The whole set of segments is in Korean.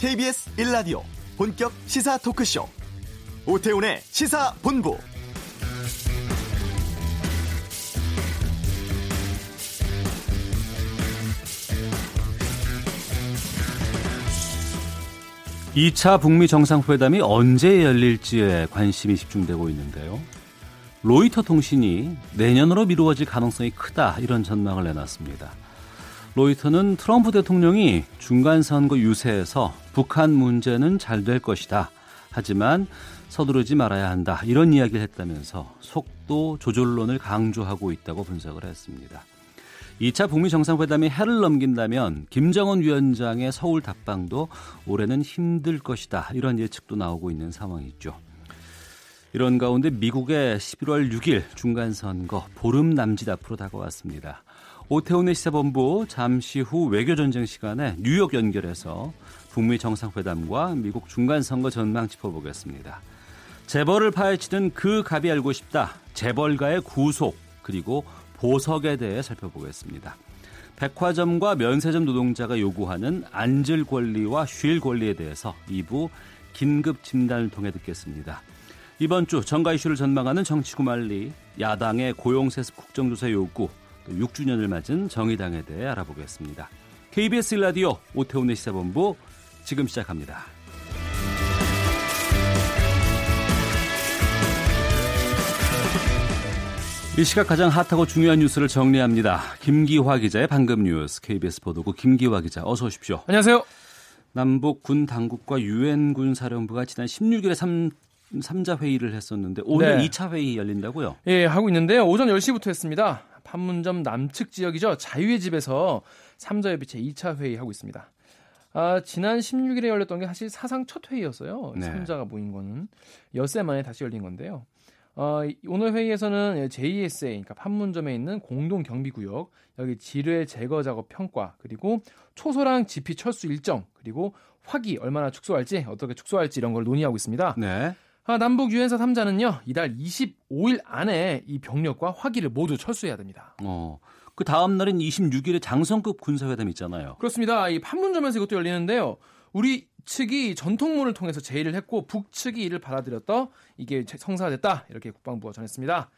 KBS 1라디오 본격 시사 토크쇼 오태훈의 시사본부 이 차 북미 정상회담이 언제 열릴지에 관심이 집중되고 있는데요. 로이터 통신이 내년으로 미루어질 가능성이 크다 이런 전망을 내놨습니다. 로이터는 트럼프 대통령이 중간선거 유세에서 북한 문제는 잘 될 것이다. 하지만 서두르지 말아야 한다. 이런 이야기를 했다면서 속도 조절론을 강조하고 있다고 분석을 했습니다. 2차 북미 정상회담이 해를 넘긴다면 김정은 위원장의 서울 답방도 올해는 힘들 것이다. 이런 예측도 나오고 있는 상황이죠. 이런 가운데 미국의 11월 6일 중간선거 보름 남짓 앞으로 다가왔습니다. 오태훈의 시사본부 잠시 후 외교전쟁 시간에 뉴욕 연결해서 북미 정상회담과 미국 중간선거 전망 짚어보겠습니다. 재벌을 파헤치는 그 갑이 알고 싶다. 재벌가의 구속 그리고 보석에 대해 살펴보겠습니다. 백화점과 면세점 노동자가 요구하는 앉을 권리와 쉴 권리에 대해서 2부 긴급 진단을 통해 듣겠습니다. 이번 주 정가 이슈를 전망하는 정치구말리 야당의 고용세습 국정조사 요구 또 6주년을 맞은 정의당에 대해 알아보겠습니다. KBS 라디오 오태훈의 시사본부 지금 시작합니다. 이 시각 가장 핫하고 중요한 뉴스를 정리합니다. 김기화 기자의 방금 뉴스 KBS 보도국 김기화 기자 어서 오십시오. 안녕하세요. 남북 군 당국과 유엔 군 사령부가 지난 16일에 3, 3자 회의를 했었는데 오늘 네. 2차 회의 열린다고요? 예, 하고 있는데요. 오전 10시부터 했습니다. 판문점 남측 지역이죠. 자유의 집에서 3자 협의체 2차 회의 하고 있습니다. 아, 지난 16일에 열렸던 게 사실 사상 첫 회의였어요. 네. 3자가 모인 거는 엿새 만에 다시 열린 건데요. 어, 오늘 회의에서는 JSA, 그러니까 판문점에 있는 공동 경비 구역, 여기 지뢰 제거 작업 평가, 그리고 초소랑 지피 철수 일정, 그리고 화기 얼마나 축소할지, 어떻게 축소할지 이런 걸 논의하고 있습니다. 네. 아, 남북 유엔사 3자는요, 이달 25일 안에 이 병력과 화기를 모두 철수해야 됩니다. 어. 그 다음 날인 26일에 장성급 군사회담 있잖아요. 그렇습니다. 이 판문점에서 이것도 열리는데요. 우리 측이 전통문을 통해서 제의를 했고 북측이 이를 받아들였다. 이게 성사됐다. 이렇게 국방부가 전했습니다.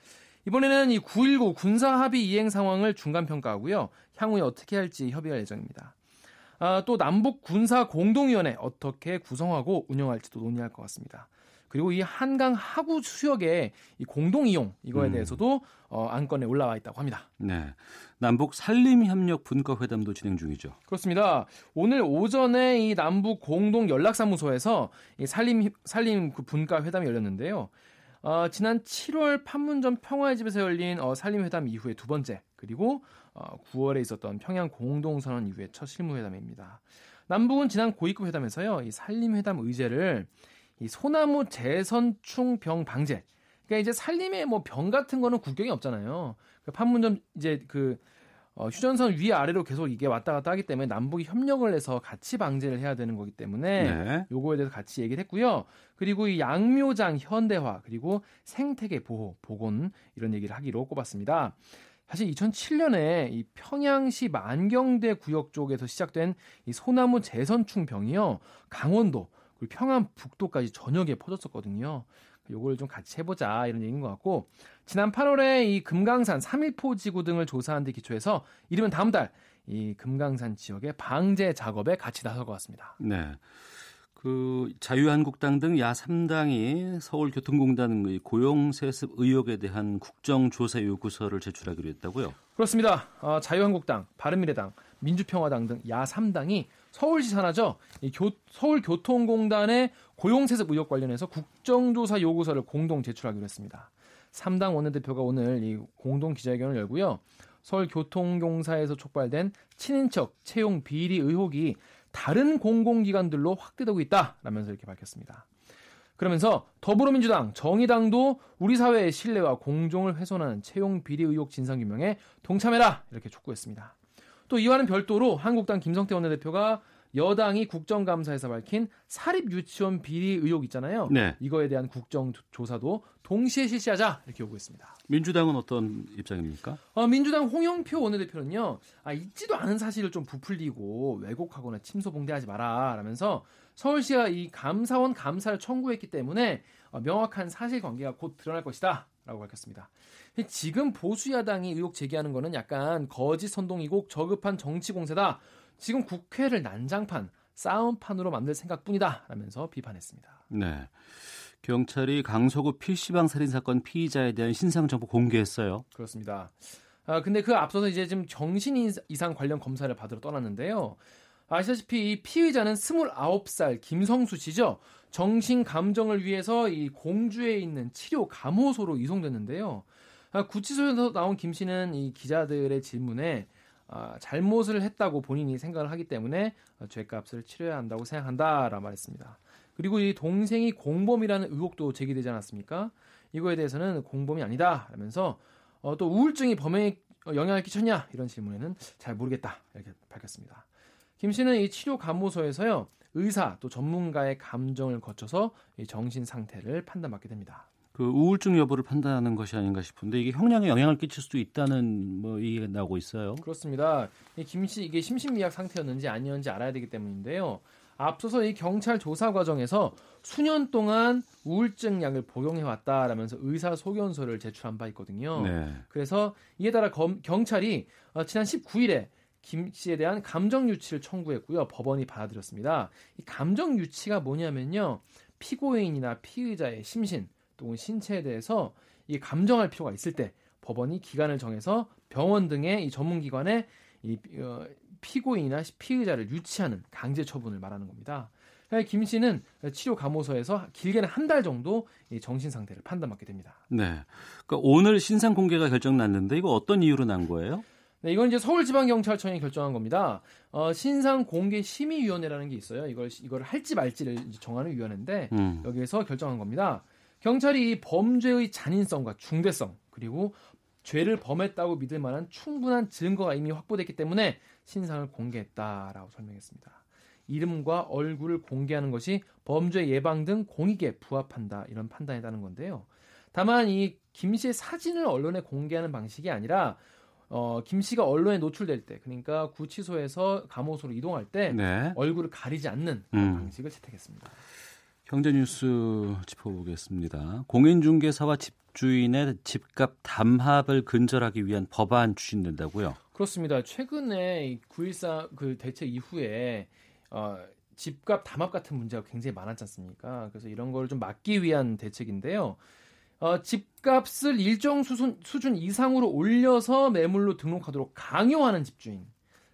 이번에는 이 9.19 군사 합의 이행 상황을 중간 평가하고요. 향후에 어떻게 할지 협의할 예정입니다. 아, 또 남북 군사 공동위원회 어떻게 구성하고 운영할지도 논의할 것 같습니다. 그리고 이 한강 하구 수역의 이 공동 이용 이거에 음. 대해서도 어, 안건에 올라와 있다고 합니다. 네. 남북 산림 협력 분과 회담도 진행 중이죠. 그렇습니다. 오늘 오전에 이 남북 공동 연락사무소에서 이 산림 산림 그 분과 회담이 열렸는데요. 어, 지난 7월 판문점 평화의 집에서 열린 어, 산림회담 이후에 두 번째 그리고 어, 9월에 있었던 평양 공동선언 이후에 첫 실무회담입니다. 남북은 지난 고위급 회담에서요, 이 산림회담 의제를 이 소나무 재선충 병 방제. 그러니까 이제 살림에 뭐 병 같은 거는 국경이 없잖아요. 그 판문점 이제 그 어, 휴전선 위 아래로 계속 이게 왔다 갔다 하기 때문에 남북이 협력을 해서 같이 방제를 해야 되는 거기 때문에 네. 요거에 대해서 같이 얘기를 했고요. 그리고 이 양묘장 현대화 그리고 생태계 보호 복원 이런 얘기를 하기로 꼽았습니다. 사실 2007년에 이 평양시 만경대 구역 쪽에서 시작된 이 소나무 재선충 병이요 강원도 그리고 평안 북도까지 전역에 퍼졌었거든요. 요걸 좀 같이 해보자 이런 얘기인 것 같고 지난 8월에 이 금강산 3일포 지구 등을 조사한 데 기초해서 이르면 다음 달 이 금강산 지역의 방제 작업에 같이 나설 것 같습니다. 네. 그 자유한국당 등 야 3당이 서울교통공단 고용세습 의혹에 대한 국정조사 요구서를 제출하기로 했다고요? 그렇습니다. 어, 자유한국당, 바른미래당, 민주평화당 등 야 3당이 서울시 산하죠. 이 교, 서울교통공단의 고용세습 의혹 관련해서 국정조사 요구서를 공동 제출하기로 했습니다. 3당 원내대표가 오늘 이 공동 기자회견을 열고요. 서울교통공사에서 촉발된 친인척 채용 비리 의혹이 다른 공공기관들로 확대되고 있다라면서 이렇게 밝혔습니다. 그러면서 더불어민주당, 정의당도 우리 사회의 신뢰와 공정을 훼손하는 채용 비리 의혹 진상 규명에 동참해라 이렇게 촉구했습니다. 또 이와는 별도로 한국당 김성태 원내대표가 여당이 국정감사에서 밝힌 사립 유치원 비리 의혹 있잖아요. 네. 이거에 대한 국정조사도 동시에 실시하자 이렇게 요구했습니다. 민주당은 어떤 입장입니까? 어, 민주당 홍영표 원내대표는요, 아, 있지도 않은 사실을 좀 부풀리고 왜곡하거나 침소봉대하지 마라 라면서 서울시가 이 감사원 감사를 청구했기 때문에 어, 명확한 사실관계가 곧 드러날 것이다 라고 밝혔습니다. 지금 보수 야당이 의혹 제기하는 거는 약간 거짓 선동이고 저급한 정치 공세다. 지금 국회를 난장판, 싸움판으로 만들 생각뿐이다. 라면서 비판했습니다. 네. 경찰이 강서구 PC방 살인 사건 피의자에 대한 신상 정보 공개했어요. 그렇습니다. 아, 근데 그 앞서서 이제 지금 정신 이상 관련 검사를 받으러 떠났는데요. 아시다시피 이 피의자는 29살 김성수 씨죠. 정신 감정을 위해서 이 공주에 있는 치료 감호소로 이송됐는데요. 아, 구치소에서 나온 김 씨는 이 기자들의 질문에 아, 잘못을 했다고 본인이 생각을 하기 때문에 죄값을 치러야 한다고 생각한다라 말했습니다. 그리고 이 동생이 공범이라는 의혹도 제기되지 않았습니까? 이거에 대해서는 공범이 아니다 라면서 어, 또 우울증이 범행에 영향을 끼쳤냐 이런 질문에는 잘 모르겠다 이렇게 밝혔습니다. 김 씨는 이 치료 감호소에서요 의사 또 전문가의 감정을 거쳐서 이 정신 상태를 판단받게 됩니다. 그 우울증 여부를 판단하는 것이 아닌가 싶은데 이게 형량에 영향을 끼칠 수도 있다는 뭐 얘기가 나오고 있어요. 그렇습니다. 김씨 이게 심신미약 상태였는지 아니었는지 알아야 되기 때문인데요. 앞서서 이 경찰 조사 과정에서 수년 동안 우울증 약을 복용해 왔다라면서 의사 소견서를 제출한 바 있거든요. 네. 그래서 이에 따라 검, 경찰이 어, 지난 19일에 김 씨에 대한 감정 유치를 청구했고요. 법원이 받아들였습니다. 이 감정 유치가 뭐냐면요. 피고인이나 피의자의 심신 또는 신체에 대해서 이 감정할 필요가 있을 때 법원이 기간을 정해서 병원 등의 이 전문기관에 이 어, 피고인이나 피의자를 유치하는 강제 처분을 말하는 겁니다. 김 씨는 치료 감호소에서 길게는 한 달 정도 정신 상태를 판단받게 됩니다. 네. 그러니까 오늘 신상 공개가 결정 났는데 이거 어떤 이유로 난 거예요? 네, 이건 이제 서울지방경찰청이 결정한 겁니다. 어, 신상 공개 심의위원회라는 게 있어요. 이걸 이걸 할지 말지를 정하는 위원회인데 음. 여기에서 결정한 겁니다. 경찰이 범죄의 잔인성과 중대성 그리고 죄를 범했다고 믿을 만한 충분한 증거가 이미 확보됐기 때문에 신상을 공개했다라고 설명했습니다. 이름과 얼굴을 공개하는 것이 범죄 예방 등 공익에 부합한다 이런 판단에 따른 건데요. 다만 이 김 씨의 사진을 언론에 공개하는 방식이 아니라 어, 김 씨가 언론에 노출될 때, 그러니까 구치소에서 감호소로 이동할 때 네. 얼굴을 가리지 않는 음. 방식을 채택했습니다. 경제뉴스 짚어보겠습니다. 공인중개사와 집주인의 집값 담합을 근절하기 위한 법안 추진된다고요? 그렇습니다. 최근에 9.14그 대책 이후에 어, 집값 담합 같은 문제가 굉장히 많았지 않습니까? 그래서 이런 걸 좀 막기 위한 대책인데요. 어, 집값을 일정 수준, 수준 이상으로 올려서 매물로 등록하도록 강요하는 집주인.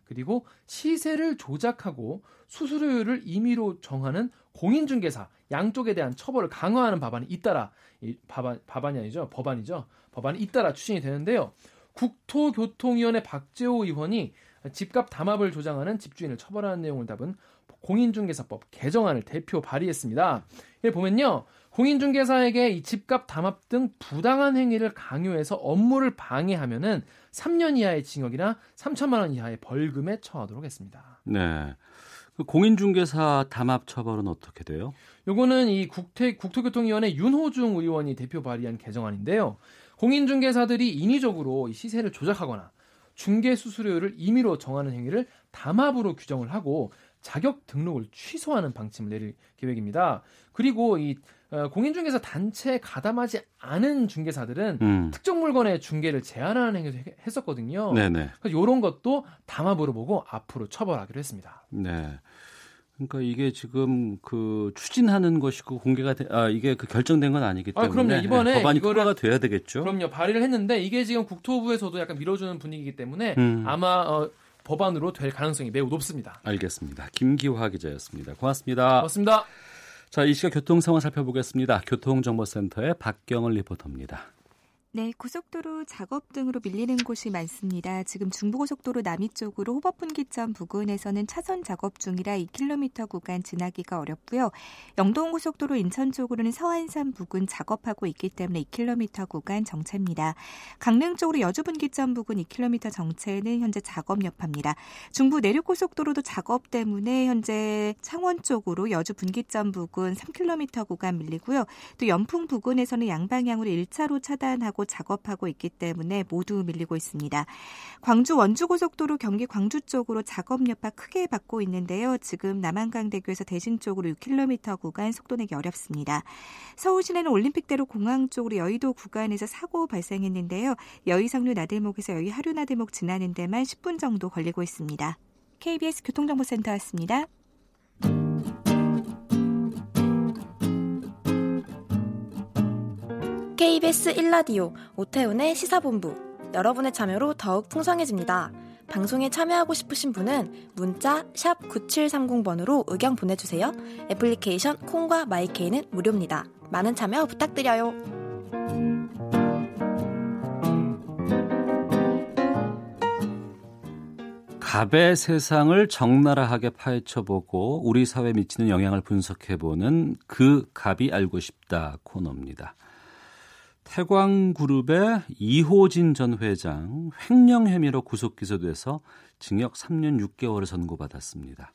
그리고 시세를 조작하고 수수료를 임의로 정하는 공인중개사 양쪽에 대한 처벌을 강화하는 법안이 잇따라 이 법안 법안이 아니죠 법안이죠 법안이 잇따라 추진이 되는데요. 국토교통위원회 박재호 의원이 집값 담합을 조장하는 집주인을 처벌하는 내용을 담은 공인중개사법 개정안을 대표 발의했습니다. 이 보면요. 공인중개사에게 이 집값 담합 등 부당한 행위를 강요해서 업무를 방해하면은 3년 이하의 징역이나 3천만 원 이하의 벌금에 처하도록 했습니다. 네. 그 공인중개사 담합 처벌은 어떻게 돼요? 요거는 이 국태, 국토교통위원회 윤호중 의원이 대표 발의한 개정안인데요. 공인중개사들이 인위적으로 시세를 조작하거나 중개 수수료를 임의로 정하는 행위를 담합으로 규정을 하고 자격 등록을 취소하는 방침을 내릴 계획입니다. 그리고 이 어, 공인중개사 단체에 가담하지 않은 중개사들은 음. 특정 물건의 중개를 제한하는 행위를 했었거든요. 네네. 그래서 이런 것도 담합으로 보고 앞으로 처벌하기로 했습니다. 네. 그러니까 이게 지금 그 추진하는 것이고 공개가 되, 아 이게 그 결정된 건 아니기 때문에 아, 그럼요. 이번에 네, 법안이 통과가 돼야 되겠죠. 그럼요. 발의를 했는데 이게 지금 국토부에서도 약간 밀어주는 분위기이기 때문에 음. 아마 어, 법안으로 될 가능성이 매우 높습니다. 알겠습니다. 김기화 기자였습니다. 고맙습니다. 고맙습니다. 자, 이 시각 교통 상황 살펴보겠습니다. 교통정보센터의 박경을 리포터입니다. 네, 고속도로 작업 등으로 밀리는 곳이 많습니다. 지금 중부고속도로 남이 쪽으로 호법분기점 부근에서는 차선 작업 중이라 2km 구간 지나기가 어렵고요. 영동고속도로 인천 쪽으로는 서안산 부근 작업하고 있기 때문에 2km 구간 정체입니다. 강릉 쪽으로 여주분기점 부근 2km 정체는 현재 작업 여파입니다. 중부 내륙고속도로도 작업 때문에 현재 창원 쪽으로 여주분기점 부근 3km 구간 밀리고요. 또 연풍 부근에서는 양방향으로 1차로 차단하고 작업하고 있기 때문에 모두 밀리고 있습니다. 광주 원주고속도로 경기 광주 쪽으로 작업 여파 크게 받고 있는데요. 지금 남한강대교에서 대신 쪽으로 6km 구간 속도 내기 어렵습니다. 서울 시내는 올림픽대로 공항 쪽으로 여의도 구간에서 사고 발생했는데요. 여의성류 나들목에서 여의 하류 나들목 지나는 데만 10분 정도 걸리고 있습니다. KBS 교통정보센터였습니다. KBS 1라디오 오태훈의 시사본부 여러분의 참여로 더욱 풍성해집니다. 방송에 참여하고 싶으신 분은 문자 9730번으로 의견 보내주세요. 애플리케이션 콩과 마이케이는 무료입니다. 많은 참여 부탁드려요. 갑의 세상을 적나라하게 파헤쳐보고 우리 사회에 미치는 영향을 분석해보는 그 갑이 알고 싶다 코너입니다. 태광그룹의 이호진 전 회장 횡령 혐의로 구속 기소돼서 징역 3년 6개월을 선고받았습니다.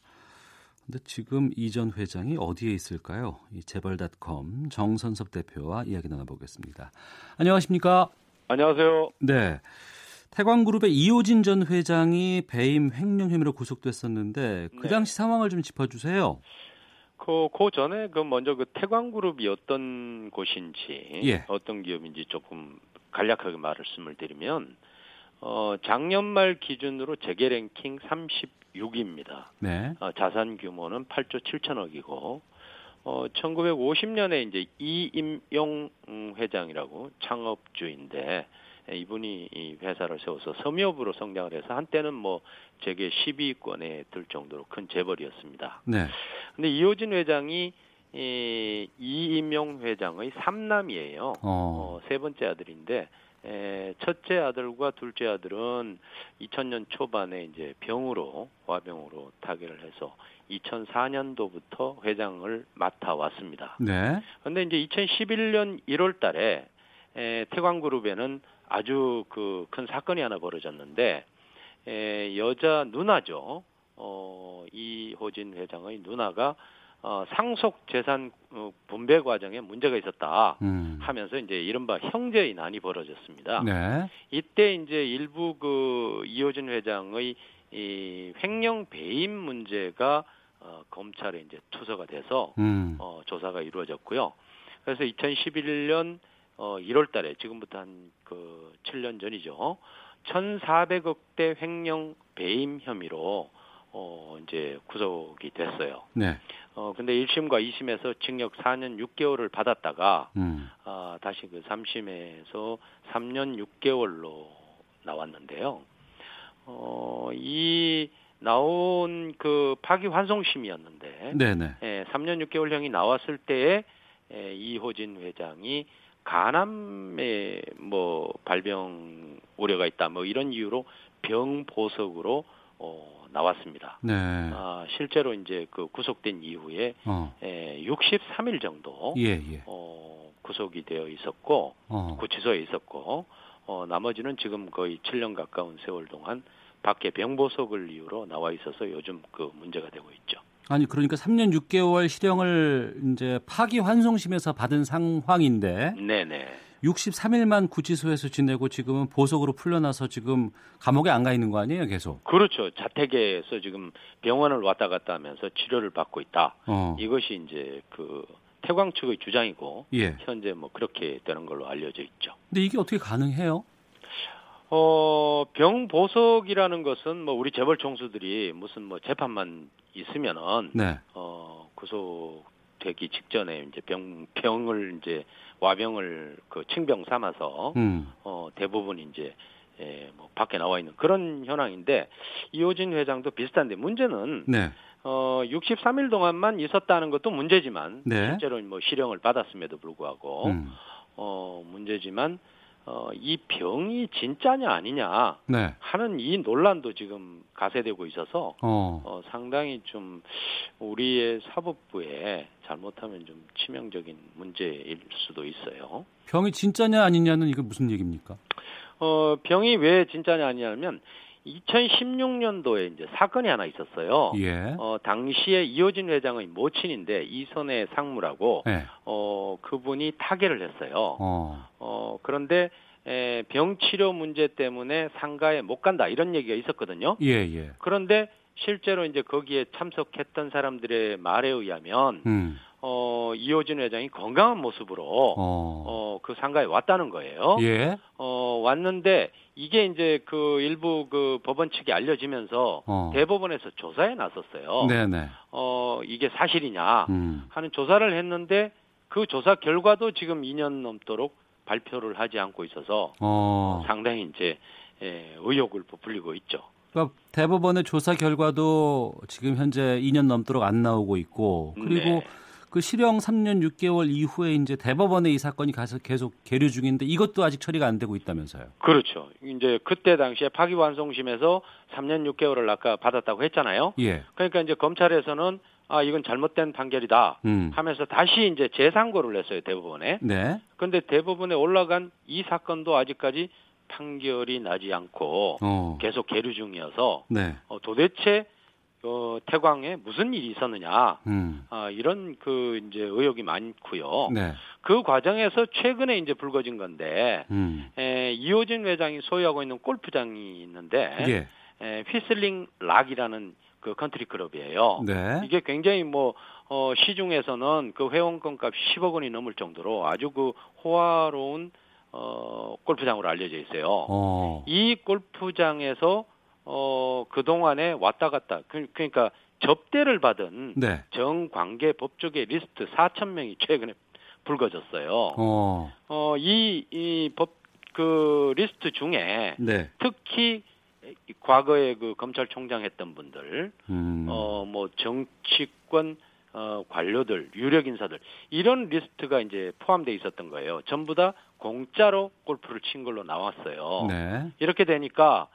근데 지금 이 전 회장이 어디에 있을까요? 이 재벌닷컴 정선섭 대표와 이야기 나눠보겠습니다. 안녕하십니까? 안녕하세요. 네. 태광그룹의 이호진 전 회장이 배임 횡령 혐의로 구속됐었는데 그 네. 당시 상황을 좀 짚어주세요. 그, 그 전에 그 먼저 그 태광그룹이 어떤 곳인지 예. 어떤 기업인지 조금 간략하게 말씀을 드리면 어, 작년 말 기준으로 재계 랭킹 36입니다. 네. 어, 자산 규모는 8조 7천억이고 어, 1950년에 이제 이임용 음, 회장이라고 창업주인데 에, 이분이 이 회사를 세워서 섬유업으로 성장을 해서 한때는 뭐 재계 10위권에 들 정도로 큰 재벌이었습니다. 네. 근데 이호진 회장이 이 이임용 회장의 삼남이에요. 어. 어, 세 번째 아들인데 에, 첫째 아들과 둘째 아들은 2000년 초반에 이제 병으로 화병으로 타결을 해서 2004년도부터 회장을 맡아 왔습니다. 네. 그런데 이제 2011년 1월 달에 에, 태광그룹에는 아주 그 큰 사건이 하나 벌어졌는데 에, 여자 누나죠. 어, 이호진 회장의 누나가 어, 상속 재산 어, 분배 과정에 문제가 있었다 음. 하면서 이제 이른바 형제의 난이 벌어졌습니다. 네. 이때 이제 일부 그 이호진 회장의 이 횡령 배임 문제가 어, 검찰에 이제 투서가 돼서 음. 어, 조사가 이루어졌고요. 그래서 2011년 어, 1월 달에 지금부터 한 그 7년 전이죠. 1,400억 대 횡령 배임 혐의로 어, 이제 구속이 됐어요. 네. 어, 근데 1심과 2심에서 징역 4년 6개월을 받았다가 음. 아, 다시 그 3심에서 3년 6개월로 나왔는데요. 어, 이 나온 그 파기환송심이었는데 네네. 예, 3년 6개월형이 나왔을 때에 예, 이호진 회장이 간암에 뭐 발병 우려가 있다 뭐 이런 이유로 병 보석으로 어, 나왔습니다. 네. 아, 실제로 이제 그 구속된 이후에 어. 예, 63일 정도 예, 예. 어, 구속이 되어 있었고 어. 구치소에 있었고 어, 나머지는 지금 거의 7년 가까운 세월 동안 밖에 병보석을 이유로 나와 있어서 요즘 그 문제가 되고 있죠. 아니 그러니까 3년 6개월 실형을 이제 파기 환송심에서 받은 상황인데 네네. 63일만 구치소에서 지내고 지금은 보석으로 풀려나서 지금 감옥에 안 가 있는 거 아니에요, 계속? 그렇죠. 자택에서 지금 병원을 왔다 갔다 하면서 치료를 받고 있다. 어. 이것이 이제 그 태광 측의 주장이고 예. 현재 뭐 그렇게 되는 걸로 알려져 있죠. 근데 이게 어떻게 가능해요? 어, 병 보석이라는 것은 뭐 우리 재벌 총수들이 무슨 뭐 재판만 있으면은 네. 어, 구속되기 직전에 이제 병 병을 이제 와병을 그 칭병 삼아서 음. 어, 대부분 이제 예, 뭐 밖에 나와 있는 그런 현황인데 이호진 회장도 비슷한데 문제는 네. 어, 63일 동안만 있었다는 것도 문제지만 네. 실제로 뭐 실형을 받았음에도 불구하고 음. 어, 문제지만 어, 이 병이 진짜냐 아니냐 네. 하는 이 논란도 지금 가세되고 있어서 어. 어, 상당히 좀 우리의 사법부에 잘못하면 좀 치명적인 문제일 수도 있어요. 병이 진짜냐 아니냐는 이거 무슨 얘기입니까? 어, 병이 왜 진짜냐 아니냐면 2016년도에 이제 사건이 하나 있었어요. 예. 어, 당시에 이호진 회장의 모친인데 이선의 상무라고 예. 어, 그분이 타계를 했어요. 어. 어, 그런데 에, 병 치료 문제 때문에 상가에 못 간다 이런 얘기가 있었거든요. 예, 예. 그런데 실제로 이제 거기에 참석했던 사람들의 말에 의하면 음. 어, 이호진 회장이 건강한 모습으로 어, 어. 그 상가에 왔다는 거예요. 예. 어, 왔는데 이게 이제 그 일부 그 법원 측이 알려지면서 어. 대법원에서 조사에 나섰어요. 네, 네. 어, 이게 사실이냐 음. 하는 조사를 했는데 그 조사 결과도 지금 2년 넘도록 발표를 하지 않고 있어서 어. 상당히 이제 예, 의혹을 부풀리고 있죠. 그러니까 대법원의 조사 결과도 지금 현재 2년 넘도록 안 나오고 있고 그리고 네. 그 실형 3년 6개월 이후에 이제 대법원에 이 사건이 가서 계속 계류 중인데 이것도 아직 처리가 안 되고 있다면서요. 그렇죠. 이제 그때 당시에 파기환송심에서 3년 6개월을 아까 받았다고 했잖아요. 예. 그러니까 이제 검찰에서는 아 이건 잘못된 판결이다 음. 하면서 다시 이제 재상고를 했어요 대법원에. 네. 근데 대법원에 올라간 이 사건도 아직까지 판결이 나지 않고 어. 계속 계류 중이어서 네. 어, 도대체 어, 태광에 무슨 일이 있었느냐 음. 아, 이런 그 이제 의혹이 많고요. 네. 그 과정에서 최근에 이제 불거진 건데 음. 에, 이호진 회장이 소유하고 있는 골프장이 있는데 예. 에, 휘슬링 락이라는 그 컨트리 클럽이에요. 네. 이게 굉장히 뭐 어, 시중에서는 그 회원권 값 10억 원이 넘을 정도로 아주 그 호화로운 어, 골프장으로 알려져 있어요. 어. 이 골프장에서 어, 그동안에 왔다 갔다 그, 그러니까 접대를 받은 네. 정관계 법조계 리스트 4천 명이 최근에 불거졌어요. 어. 어, 이, 이 법, 그 리스트 중에 네. 특히 과거에 그 검찰총장 했던 분들, 음. 어, 뭐 정치권 어, 관료들, 유력 인사들 이런 리스트가 이제 포함돼 있었던 거예요. 전부 다 공짜로 골프를 친 걸로 나왔어요. 네. 이렇게 되니까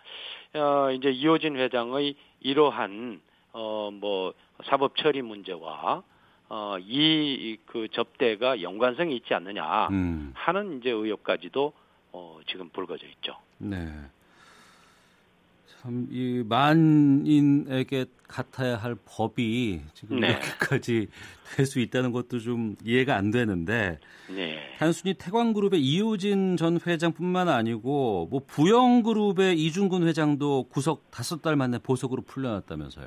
어, 이제 이호진 회장의 이러한 어, 뭐 사법 처리 문제와 어, 이 그 접대가 연관성이 있지 않느냐 음. 하는 이제 의혹까지도 어, 지금 불거져 있죠. 네. 참, 이 만인에게 같아야 할 법이 지금 네. 이렇게까지 될 수 있다는 것도 좀 이해가 안 되는데 네. 단순히 태광그룹의 이호진 전 회장뿐만 아니고 뭐 부영그룹의 이중근 회장도 구속 다섯 달 만에 보석으로 풀려났다면서요.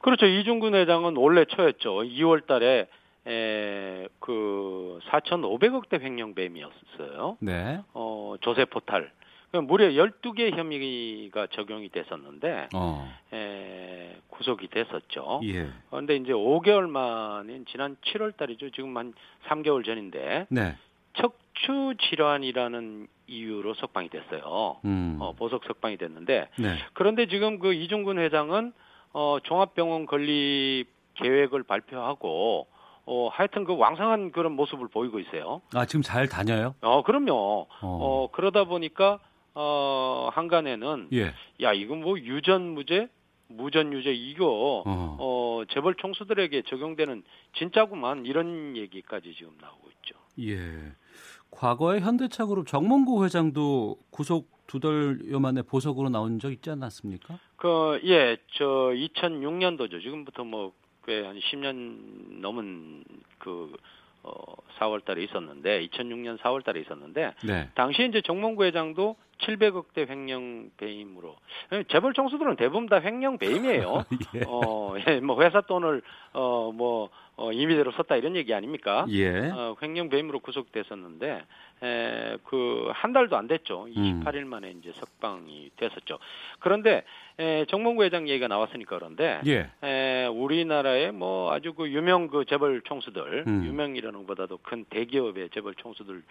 그렇죠. 이중근 회장은 원래 초였죠. 2월 달에 에, 그 4,500억대 횡령뱀이었어요. 네. 어, 조세 포탈. 무려 12개 혐의가 적용이 됐었는데 어. 에, 구속이 됐었죠. 예. 그런데 이제 5개월 만인 지난 7월 달이죠. 지금 한 3개월 전인데 네. 척추 질환이라는 이유로 석방이 됐어요. 음. 어, 보석 석방이 됐는데 네. 그런데 지금 그 이중근 회장은 어, 종합병원 건립 계획을 발표하고 어, 하여튼 그 왕성한 그런 모습을 보이고 있어요. 아, 지금 잘 다녀요? 어, 그럼요. 어. 어, 그러다 보니까 어, 한간에는 예. 야, 이거 뭐 유전 무죄, 무전 유죄 이거 어. 어, 재벌 총수들에게 적용되는 진짜구만 이런 얘기까지 지금 나오고 있죠. 예. 과거에 현대차그룹 정몽구 회장도 구속 두 달여 만에 보석으로 나온 적 있지 않았습니까? 그, 예, 저 2006년도죠. 지금부터 뭐 꽤 한 10년 넘은 그 어, 4월 달에 있었는데 2006년 4월 달에 있었는데 네. 당시에 이제 정몽구 회장도 700억대 횡령 배임으로 재벌 총수들은 대부분 다 횡령 배임이에요. 예. 어, 예, 뭐 회사 돈을 어, 뭐 어, 임의대로 썼다 이런 얘기 아닙니까? 예. 어, 횡령 배임으로 구속됐었는데 에, 그 한 달도 안 됐죠. 음. 28일 만에 이제 석방이 됐었죠. 그런데 에, 정몽구 회장 얘기가 나왔으니까 그런데 예. 에, 우리나라의 뭐 아주 그 유명 그 재벌 총수들, 음. 유명이라는 것보다도 큰 대기업의 재벌 총수들의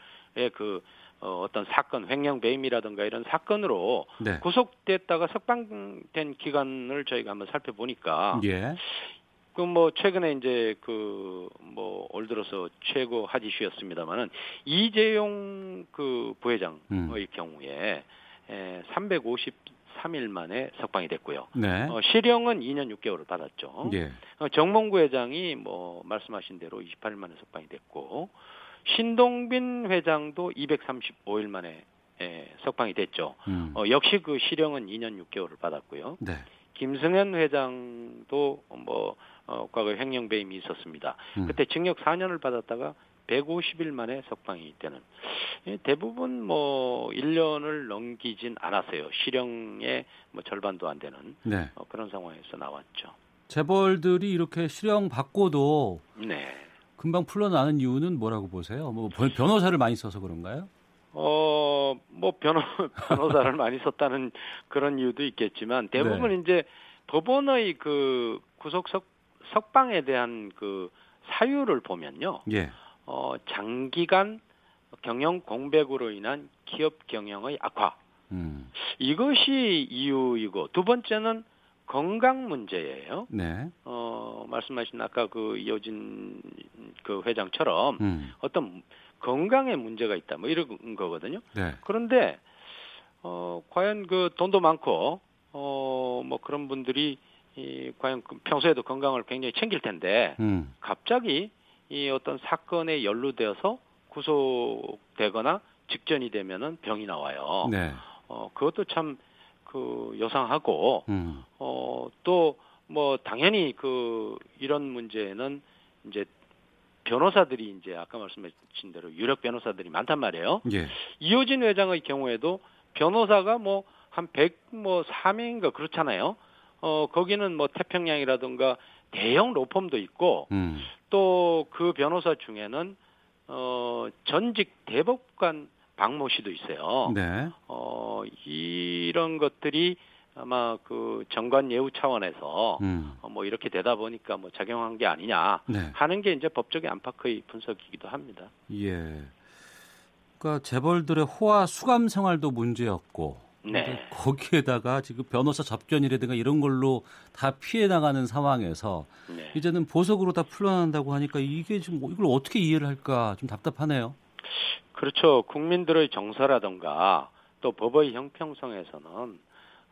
그 어, 어떤 사건, 횡령 배임이라든가 이런 사건으로 네. 구속됐다가 석방된 기간을 저희가 한번 살펴보니까 예. 그뭐 최근에 이제 그 뭐 올 들어서 최고 핫 이슈였습니다만은 이재용 그 부회장의 음. 경우에 에, 353일 만에 석방이 됐고요. 네. 어, 실형은 2년 6개월을 받았죠. 예. 어, 정몽구 회장이 뭐 말씀하신 대로 28일 만에 석방이 됐고 신동빈 회장도 235일 만에 에, 석방이 됐죠. 음. 어, 역시 그 실형은 2년 6개월을 받았고요. 네. 김승현 회장도 뭐 어, 과거 횡령 배임이 있었습니다. 음. 그때 징역 4년을 받았다가 150일 만에 석방이 되는 예, 대부분 뭐 1년을 넘기진 않았어요. 실형의 뭐 절반도 안 되는 네. 어, 그런 상황에서 나왔죠. 재벌들이 이렇게 실형 받고도 네. 금방 풀려나는 이유는 뭐라고 보세요? 뭐 변- 변호사를 많이 써서 그런가요? 어, 뭐 변호 변호사를 많이 썼다는 그런 이유도 있겠지만 대부분 네. 이제 법원의 그 구속 석, 석방에 대한 그 사유를 보면요. 예. 어, 장기간 경영 공백으로 인한 기업 경영의 악화. 음. 이것이 이유이고 두 번째는 건강 문제예요. 네. 어, 말씀하신 아까 그 이호진 그 회장처럼 음. 어떤 건강에 문제가 있다 뭐 이런 거거든요. 네. 그런데 어 과연 그 돈도 많고 어 뭐 그런 분들이 이 과연 그 평소에도 건강을 굉장히 챙길 텐데 음. 갑자기 이 어떤 사건에 연루되어서 구속되거나 직전이 되면은 병이 나와요. 네. 어 그것도 참 그 요상하고 음. 어또 뭐 당연히 그 이런 문제는 이제 변호사들이 이제 아까 말씀하신 대로 유력 변호사들이 많단 말이에요. 예. 이호진 회장의 경우에도 변호사가 뭐 한 100뭐 4명인가 그렇잖아요. 어 거기는 뭐 태평양이라든가 대형 로펌도 있고 음. 또그 변호사 중에는 어 전직 대법관 박모 씨도 있어요. 네. 어 이런 것들이 아마 그 정관 예우 차원에서 음. 어, 뭐 이렇게 되다 보니까 뭐 작용한 게 아니냐 네. 하는 게 이제 법적인 안팎의 분석이기도 합니다. 예. 그러니까 재벌들의 호화 수감 생활도 문제였고 네. 거기에다가 지금 변호사 접견이라든가 이런 걸로 다 피해 나가는 상황에서 네. 이제는 보석으로 다 풀려난다고 하니까 이게 지금 뭐 이걸 어떻게 이해를 할까 좀 답답하네요. 그렇죠. 국민들의 정서라든가 또 법의 형평성에서는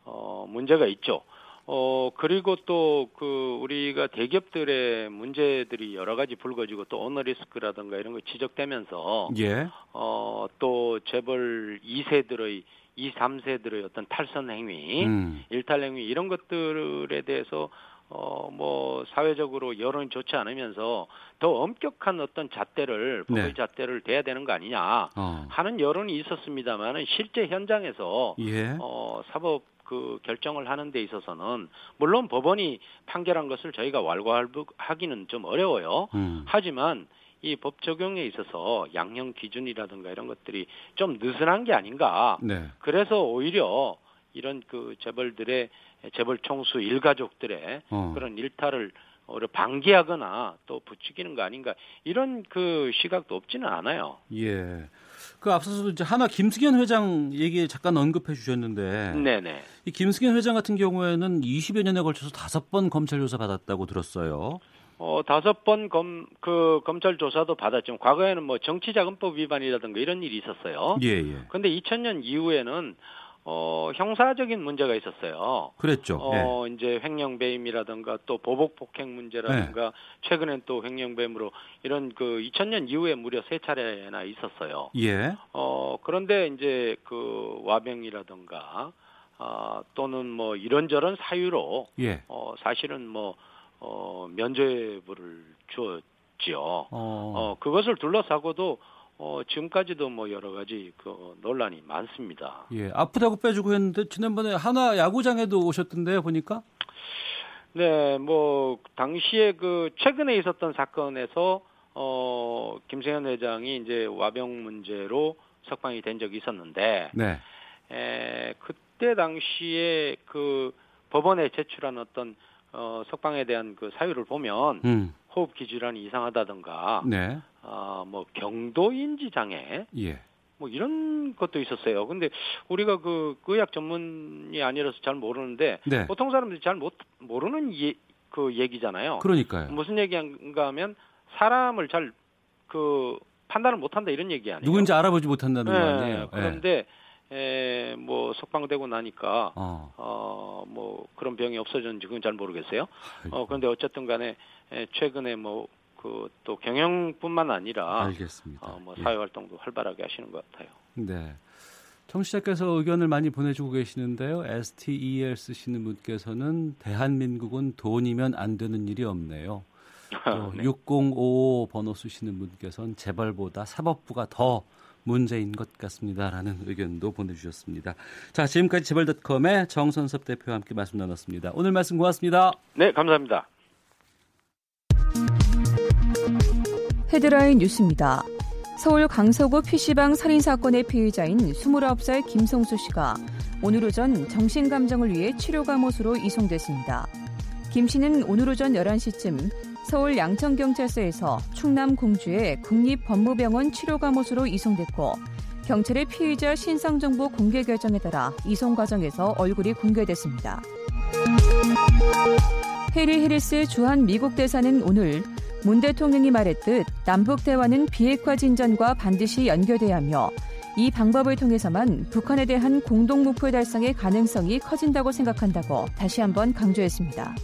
어 문제가 있죠. 어 그리고 또 그 우리가 대기업들의 문제들이 여러 가지 불거지고 또 오너리스크라든가 이런 거 지적되면서 예. 어 또 재벌 2세들의 2, 3세들의 어떤 탈선 행위, 음. 일탈 행위 이런 것들에 대해서 어 뭐 사회적으로 여론이 좋지 않으면서 더 엄격한 어떤 잣대를 법의 네. 잣대를 대야 되는 거 아니냐 어. 하는 여론이 있었습니다만은 실제 현장에서 예. 어 사법 그 결정을 하는 데 있어서는 물론 법원이 판결한 것을 저희가 왈가왈부하기는 좀 어려워요. 음. 하지만 이 법 적용에 있어서 양형 기준이라든가 이런 것들이 좀 느슨한 게 아닌가. 네. 그래서 오히려 이런 그 재벌들의 재벌 총수 일가족들의 어. 그런 일탈을 오히려 방기하거나 또 부추기는 거 아닌가 이런 그 시각도 없지는 않아요. 예. 그 앞서서도 이제 하나 김승현 회장 얘기 잠깐 언급해 주셨는데 네네. 이 김승현 회장 같은 경우에는 20여 년에 걸쳐서 다섯 번 검찰 조사 받았다고 들었어요. 어 다섯 번 검 그 검찰 조사도 받았지만 과거에는 뭐 정치자금법 위반이라든가 이런 일이 있었어요. 예, 예. 근데 2000년 이후에는 어 형사적인 문제가 있었어요. 그랬죠. 어 이제 횡령 배임이라든가 또 보복 폭행 문제라든가 네. 최근엔 또 횡령 배임으로 이런 그 2000년 이후에 무려 세 차례나 있었어요. 예. 예. 어 그런데 이제 그 와병이라든가 아 또는 뭐 이런저런 사유로 예. 어 사실은 뭐 어, 면죄부를 주었지요. 어. 어, 그것을 둘러싸고도 어, 지금까지도 뭐 여러 가지 그 논란이 많습니다. 예. 아프다고 빼주고 했는데 지난번에 하나 야구장에도 오셨던데요, 보니까? 네, 뭐 당시에 그 최근에 있었던 사건에서 어, 김세현 회장이 이제 와병 문제로 석방이 된 적이 있었는데 네. 에, 그때 당시에 그 법원에 제출한 어떤 어, 석방에 대한 그 사유를 보면 음. 호흡기 질환이 이상하다든가 네. 아, 뭐 경도인지 장애 예. 뭐 이런 것도 있었어요. 근데 우리가 그 의학 전문이 아니라서 잘 모르는데 네. 보통 사람들이 잘 못 모르는 이, 그 얘기잖아요. 그러니까요. 무슨 얘기인가 하면 사람을 잘 그 판단을 못 한다 이런 얘기 아니에요. 누군지 알아보지 못한다는 네, 거 아니에요? 예. 그런데 에, 뭐 석방되고 나니까 어. 어, 뭐 그런 병이 없어졌는지 그건 잘 모르겠어요. 어, 그런데 어쨌든 간에 에, 최근에 뭐 그 또 경영뿐만 아니라 알겠습니다. 어, 뭐 예. 사회 활동도 활발하게 하시는 것 같아요. 네. 청취자께서 의견을 많이 보내주고 계시는데요. STEL 쓰시는 분께서는 대한민국은 돈이면 안 되는 일이 없네요. 또 네. 6055 번호 쓰시는 분께서는 재벌보다 사법부가 더 문제인 것 같습니다라는 의견도 보내주셨습니다. 자, 지금까지 재벌닷컴의 정선섭 대표와 함께 말씀 나눴습니다. 오늘 말씀 고맙습니다. 네, 감사합니다. 헤드라인 뉴스입니다. 서울 강서구 PC방 살인 사건의 피의자인 29살 김성수 씨가 오늘 오전 정신감정을 위해 치료감호소로 이송됐습니다. 김 씨는 오늘 오전 11시쯤 서울 양천경찰서에서 충남 공주의 국립법무병원 치료감호소로 이송됐고 경찰의 피의자 신상정보 공개 결정에 따라 이송 과정에서 얼굴이 공개됐습니다. 해리 해리스 주한 미국 대사는 오늘 문 대통령이 말했듯 남북 대화는 비핵화 진전과 반드시 연결돼야 하며 이 방법을 통해서만 북한에 대한 공동 목표 달성의 가능성이 커진다고 생각한다고 다시 한번 강조했습니다.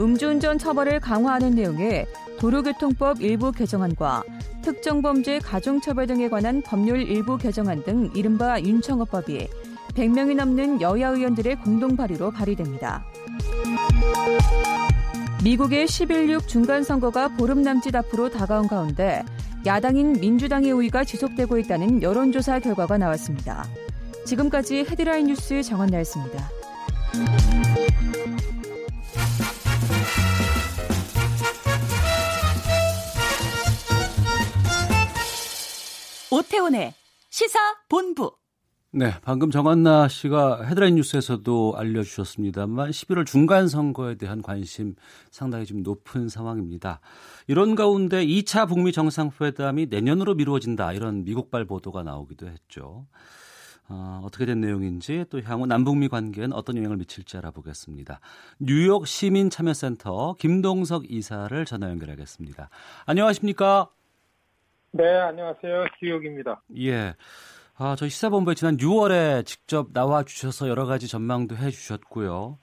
음주운전 처벌을 강화하는 내용의 도로교통법 일부 개정안과 특정범죄 가중처벌 등에 관한 법률 일부 개정안 등 이른바 윤청어법이 100명이 넘는 여야 의원들의 공동 발의로 발의됩니다. 미국의 11.6 중간선거가 보름 남짓 앞으로 다가온 가운데 야당인 민주당의 우위가 지속되고 있다는 여론조사 결과가 나왔습니다. 지금까지 헤드라인 뉴스 정원나였습니다. 오태훈의 시사 본부. 네, 방금 정한나 씨가 헤드라인 뉴스에서도 알려주셨습니다만 11월 중간 선거에 대한 관심 상당히 좀 높은 상황입니다. 이런 가운데 2차 북미 정상회담이 내년으로 미루어진다 이런 미국발 보도가 나오기도 했죠. 어, 어떻게 된 내용인지 또 향후 남북미 관계엔 어떤 영향을 미칠지 알아보겠습니다. 뉴욕 시민 참여센터 김동석 이사를 전화 연결하겠습니다. 안녕하십니까? 네, 안녕하세요. 뉴욕입니다. 예. 아, 저희 시사본부에 지난 6월에 직접 나와 주셔서 여러 가지 전망도 해 주셨고요.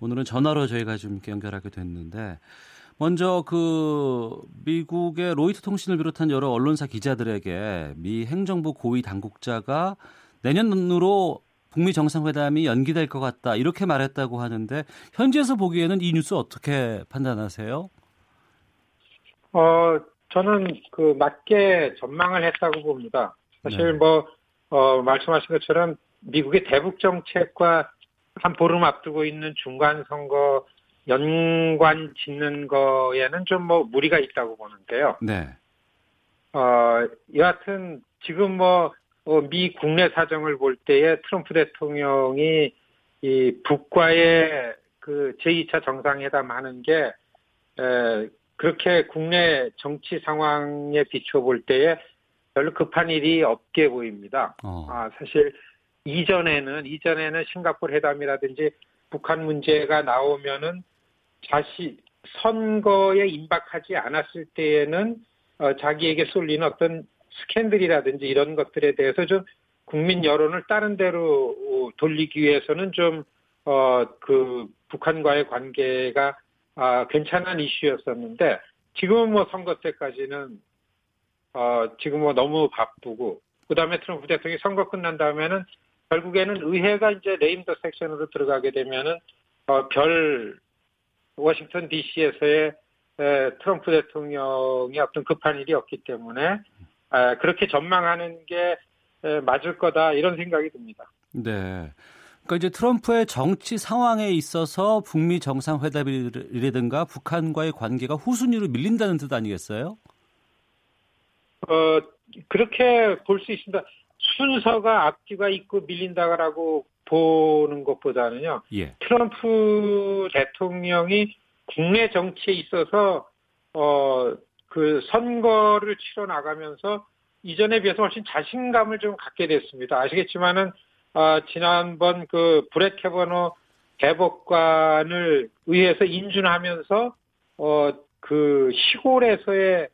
오늘은 전화로 저희가 좀 연결하게 됐는데 먼저 그 미국의 로이터 통신을 비롯한 여러 언론사 기자들에게 미 행정부 고위 당국자가 내년으로 북미 정상회담이 연기될 것 같다 이렇게 말했다고 하는데 현지에서 보기에는 이 뉴스 어떻게 판단하세요? 어, 저는 그 맞게 전망을 했다고 봅니다. 사실 네. 뭐, 어, 말씀하신 것처럼 미국의 대북 정책과 한 보름 앞두고 있는 중간 선거 연관 짓는 거에는 좀 뭐 무리가 있다고 보는데요. 네. 어, 여하튼 지금 뭐, 어, 미 국내 사정을 볼 때에 트럼프 대통령이 이 북과의 그 제2차 정상회담 하는 게, 에, 그렇게 국내 정치 상황에 비춰볼 때에 별로 급한 일이 없게 보입니다. 어. 아, 사실 이전에는, 이전에는 싱가포르 회담이라든지 북한 문제가 나오면은 자시, 선거에 임박하지 않았을 때에는 어, 자기에게 쏠리는 어떤 스캔들이라든지 이런 것들에 대해서 좀 국민 여론을 다른 데로 어, 돌리기 위해서는 좀, 어, 그, 북한과의 관계가, 아, 괜찮은 이슈였었는데, 지금은 뭐 선거 때까지는, 어, 지금 뭐 너무 바쁘고, 그 다음에 트럼프 대통령이 선거 끝난 다음에는 결국에는 의회가 이제 레임더 섹션으로 들어가게 되면은, 어, 별, 워싱턴 DC에서의 트럼프 대통령이 어떤 급한 일이 없기 때문에 아, 그렇게 전망하는 게 에, 맞을 거다 이런 생각이 듭니다. 네. 그러니까 이제 트럼프의 정치 상황에 있어서 북미 정상회담이라든가 북한과의 관계가 후순위로 밀린다는 뜻 아니겠어요? 어, 그렇게 볼 수 있습니다. 순서가 앞뒤가 있고 밀린다라고 보는 것보다는요. 예. 트럼프 대통령이 국내 정치에 있어서 어, 그 선거를 치러 나가면서 이전에 비해서 훨씬 자신감을 좀 갖게 됐습니다. 아시겠지만은 아, 지난번 그 브렉 캐버너 대법관을 의해서 인준하면서 어 그 시골에서의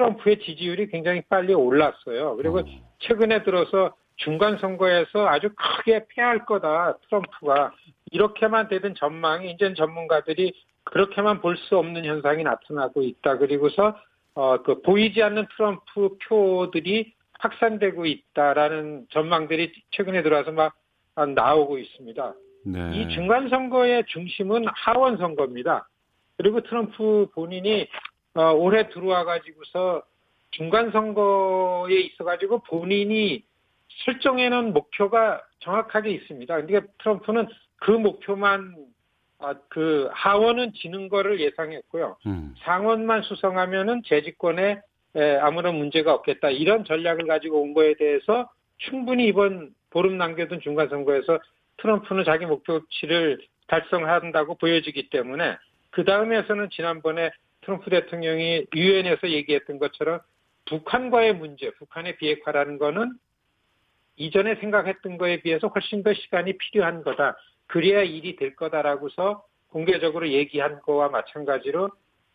트럼프의 지지율이 굉장히 빨리 올랐어요. 그리고 어. 최근에 들어서 중간 선거에서 아주 크게 패할 거다 트럼프가 이렇게만 되던 전망이 이제 전문가들이 그렇게만 볼 수 없는 현상이 나타나고 있다. 그리고서 어 그 보이지 않는 트럼프 표들이 확산되고 있다라는 전망들이 최근에 들어와서 막 나오고 있습니다. 네. 이 중간 선거의 중심은 하원 선거입니다. 그리고 트럼프 본인이 어, 올해 들어와 가지고서 중간 선거에 있어 가지고 본인이 설정해놓은 목표가 정확하게 있습니다. 그러니까 트럼프는 그 목표만 아, 그 하원은 지는 거를 예상했고요. 음. 상원만 수성하면은 재집권에 에, 아무런 문제가 없겠다. 이런 전략을 가지고 온 거에 대해서 충분히 이번 보름 남겨둔 중간 선거에서 트럼프는 자기 목표치를 달성한다고 보여지기 때문에 그 다음에서는 지난번에 트럼프 대통령이 유엔에서 얘기했던 것처럼 북한과의 문제, 북한의 비핵화라는 거는 이전에 생각했던 거에 비해서 훨씬 더 시간이 필요한 거다. 그래야 일이 될 거다라고서 공개적으로 얘기한 거와 마찬가지로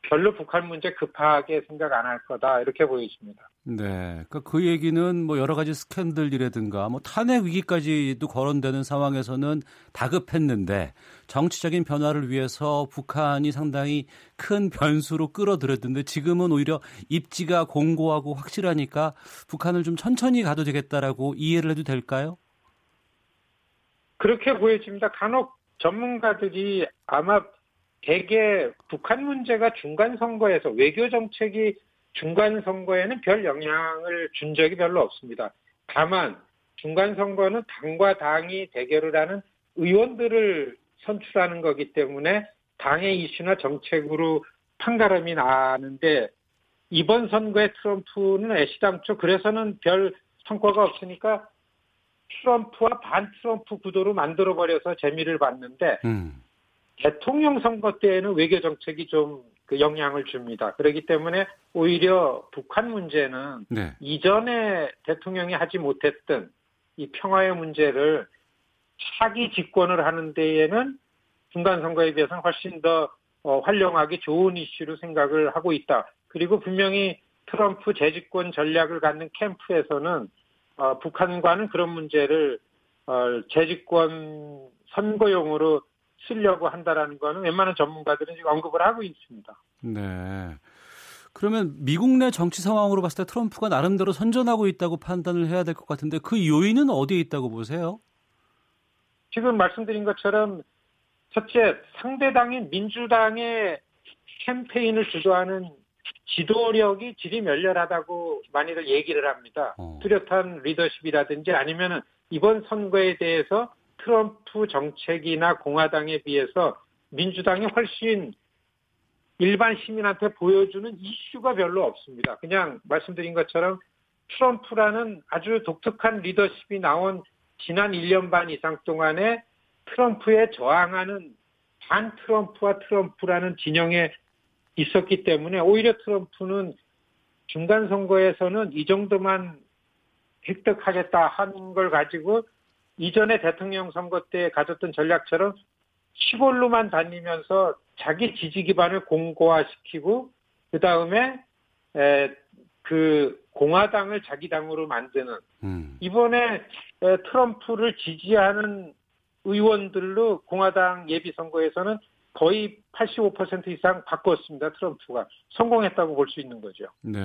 별로 북한 문제 급하게 생각 안 할 거다 이렇게 보여집니다. 네. 그러니까 그 얘기는 뭐 여러 가지 스캔들이라든가 뭐 탄핵 위기까지도 거론되는 상황에서는 다급했는데 정치적인 변화를 위해서 북한이 상당히 큰 변수로 끌어들였는데 지금은 오히려 입지가 공고하고 확실하니까 북한을 좀 천천히 가도 되겠다라고 이해를 해도 될까요? 그렇게 보여집니다. 간혹 전문가들이 아마 대개 북한 문제가 중간 선거에서 외교 정책이 중간 선거에는 별 영향을 준 적이 별로 없습니다. 다만 중간 선거는 당과 당이 대결을 하는 의원들을 선출하는 거기 때문에 당의 이슈나 정책으로 판가름이 나는데 이번 선거에 트럼프는 애시당초 그래서는 별 성과가 없으니까 트럼프와 반 트럼프 구도로 만들어 버려서 재미를 봤는데 음. 대통령 선거 때에는 외교 정책이 좀 그 영향을 줍니다. 그렇기 때문에 오히려 북한 문제는 네. 이전에 대통령이 하지 못했던 이 평화의 문제를 차기 집권을 하는 데에는 중간 선거에 비해서는 훨씬 더 어, 활용하기 좋은 이슈로 생각을 하고 있다. 그리고 분명히 트럼프 재집권 전략을 갖는 캠프에서는 어, 북한과는 그런 문제를 어, 재집권 선거용으로 쓰려고 한다라는 거는 웬만한 전문가들은 지금 언급을 하고 있습니다. 네. 그러면 미국 내 정치 상황으로 봤을 때 트럼프가 나름대로 선전하고 있다고 판단을 해야 될 것 같은데 그 요인은 어디에 있다고 보세요? 지금 말씀드린 것처럼 첫째 상대당인 민주당의 캠페인을 주도하는 지도력이 질이 멸렬하다고 많이들 얘기를 합니다. 어. 뚜렷한 리더십이라든지 아니면은 이번 선거에 대해서 트럼프 정책이나 공화당에 비해서 민주당이 훨씬 일반 시민한테 보여주는 이슈가 별로 없습니다. 그냥 말씀드린 것처럼 트럼프라는 아주 독특한 리더십이 나온 지난 1년 반 이상 동안에 트럼프에 저항하는 반 트럼프와 트럼프라는 진영에 있었기 때문에 오히려 트럼프는 중간 선거에서는 이 정도만 획득하겠다 하는 걸 가지고 이전에 대통령 선거 때 가졌던 전략처럼 시골로만 다니면서 자기 지지 기반을 공고화시키고 그 다음에 그 공화당을 자기 당으로 만드는 음. 이번에 에, 트럼프를 지지하는 의원들로 공화당 예비 선거에서는 거의 85% 이상 바꿨습니다. 트럼프가 성공했다고 볼 수 있는 거죠. 네.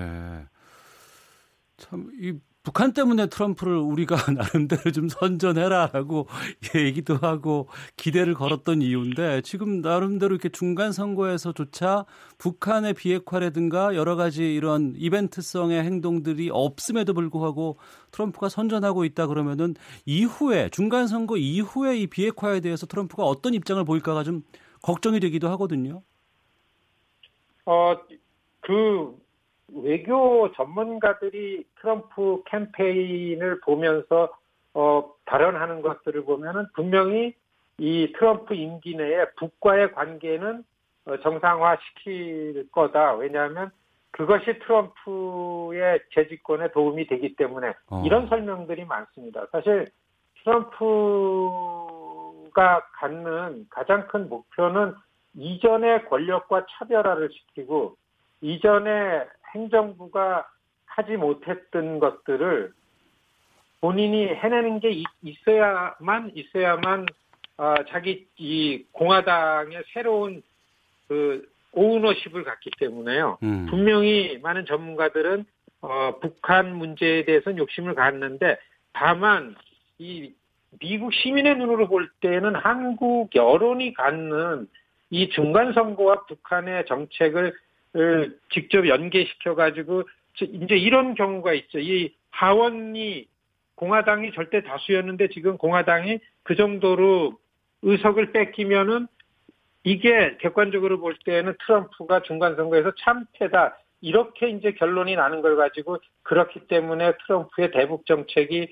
참, 이 북한 때문에 트럼프를 우리가 나름대로 좀 선전해라라고 얘기도 하고 기대를 걸었던 이유인데 지금 나름대로 이렇게 중간 선거에서조차 북한의 비핵화라든가 여러 가지 이런 이벤트성의 행동들이 없음에도 불구하고 트럼프가 선전하고 있다 그러면은 이후에 중간 선거 이후에 이 비핵화에 대해서 트럼프가 어떤 입장을 보일까가 좀 걱정이 되기도 하거든요. 어, 그 외교 전문가들이 트럼프 캠페인을 보면서 어, 발언하는 것들을 보면은 분명히 이 트럼프 임기 내에 북과의 관계는 어, 정상화 시킬 거다. 왜냐하면 그것이 트럼프의 재집권에 도움이 되기 때문에 어. 이런 설명들이 많습니다. 사실 정부가 갖는 가장 큰 목표는 이전의 권력과 차별화를 시키고 이전에 행정부가 하지 못했던 것들을 본인이 해내는 게 있어야만 있어야만 어, 자기 이 공화당의 새로운 그 오너십을 갖기 때문에요. 음. 분명히 많은 전문가들은 어, 북한 문제에 대해서는 욕심을 갖는데 다만 이 미국 시민의 눈으로 볼 때는 한국 여론이 갖는 이 중간 선거와 북한의 정책을 직접 연계시켜 가지고 이제 이런 경우가 있죠. 이 하원이 공화당이 절대 다수였는데 지금 공화당이 그 정도로 의석을 뺏기면은 이게 객관적으로 볼 때는 트럼프가 중간 선거에서 참패다. 이렇게 이제 결론이 나는 걸 가지고 그렇기 때문에 트럼프의 대북 정책이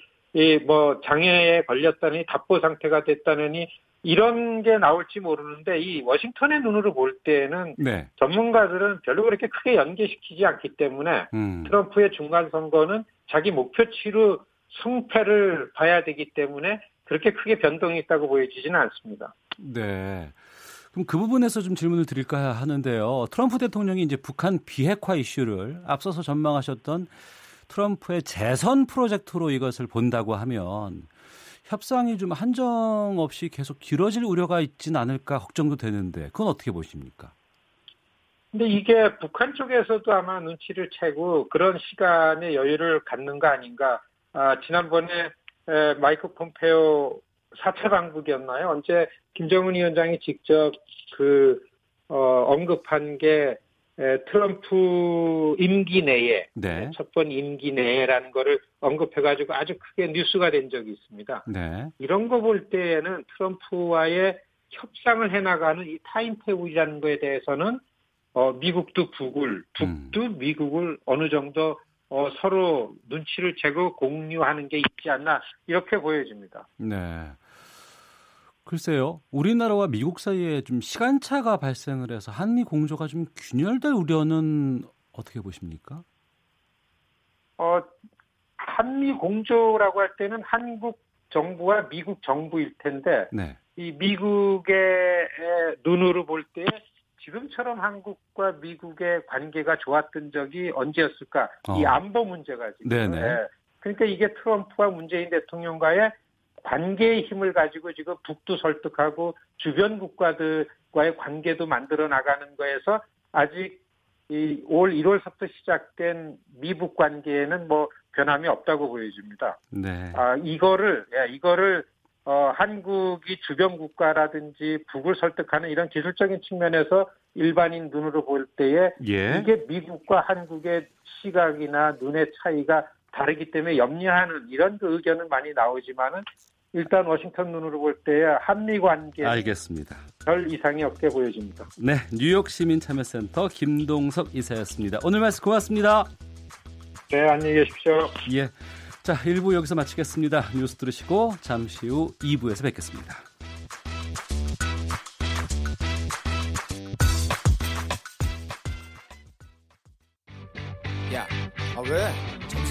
뭐 장애에 걸렸다니 답보 상태가 됐다느니 이런 게 나올지 모르는데 이 워싱턴의 눈으로 볼 때는 네. 전문가들은 별로 그렇게 크게 연계시키지 않기 때문에 음. 트럼프의 중간 선거는 자기 목표치로 승패를 봐야 되기 때문에 그렇게 크게 변동이 있다고 보여지지는 않습니다. 네. 그럼 그 부분에서 좀 질문을 드릴까 하는데요. 트럼프 대통령이 이제 북한 비핵화 이슈를 앞서서 전망하셨던 트럼프의 재선 프로젝트로 이것을 본다고 하면 협상이 좀 한정 없이 계속 길어질 우려가 있진 않을까 걱정도 되는데 그건 어떻게 보십니까? 근데 이게 북한 쪽에서도 아마 눈치를 채고 그런 시간의 여유를 갖는 거 아닌가. 아, 지난번에 에, 마이크 폼페오 사차 방북이었나요? 언제 김정은 위원장이 직접 그 어, 언급한 게 에, 트럼프 임기 내에 네. 첫번 임기 내라는 거를 언급해가지고 아주 크게 뉴스가 된 적이 있습니다. 네. 이런 거 볼 때에는 트럼프와의 협상을 해나가는 이 타임테이블이라는 거에 대해서는 어, 미국도 북을, 북도 음. 미국을 어느 정도 어, 서로 눈치를 채고 공유하는 게 있지 않나 이렇게 보여집니다. 네. 글쎄요, 우리나라와 미국 사이에 좀 시간차가 발생을 해서 한미 공조가 좀 균열될 우려는 어떻게 보십니까? 어, 한미 공조라고 할 때는 한국 정부와 미국 정부일 텐데, 네. 이 미국의 눈으로 볼 때 지금처럼 한국과 미국의 관계가 좋았던 적이 언제였을까? 어. 이 안보 문제가 지금. 네네. 네. 그러니까 이게 트럼프와 문재인 대통령과의 관계의 힘을 가지고 지금 북도 설득하고 주변 국가들과의 관계도 만들어 나가는 거에서 아직 이 올 1월부터 시작된 미북 관계에는 뭐 변함이 없다고 보여집니다. 네. 아 이거를 예, 이거를 어, 한국이 주변 국가라든지 북을 설득하는 이런 기술적인 측면에서 일반인 눈으로 볼 때에 예. 이게 미국과 한국의 시각이나 눈의 차이가 다르기 때문에 염려하는 이런 그 의견은 많이 나오지만은 일단 워싱턴 눈으로 볼 때 한미 관계 알겠습니다. 별 이상이 없게 보여집니다. 네, 뉴욕 시민 참여센터 김동석 이사였습니다. 오늘 말씀 고맙습니다. 네, 안녕히 계십시오. 예. 자, 1부 여기서 마치겠습니다. 뉴스 들으시고 잠시 후 2부에서 뵙겠습니다. 야, 아 왜?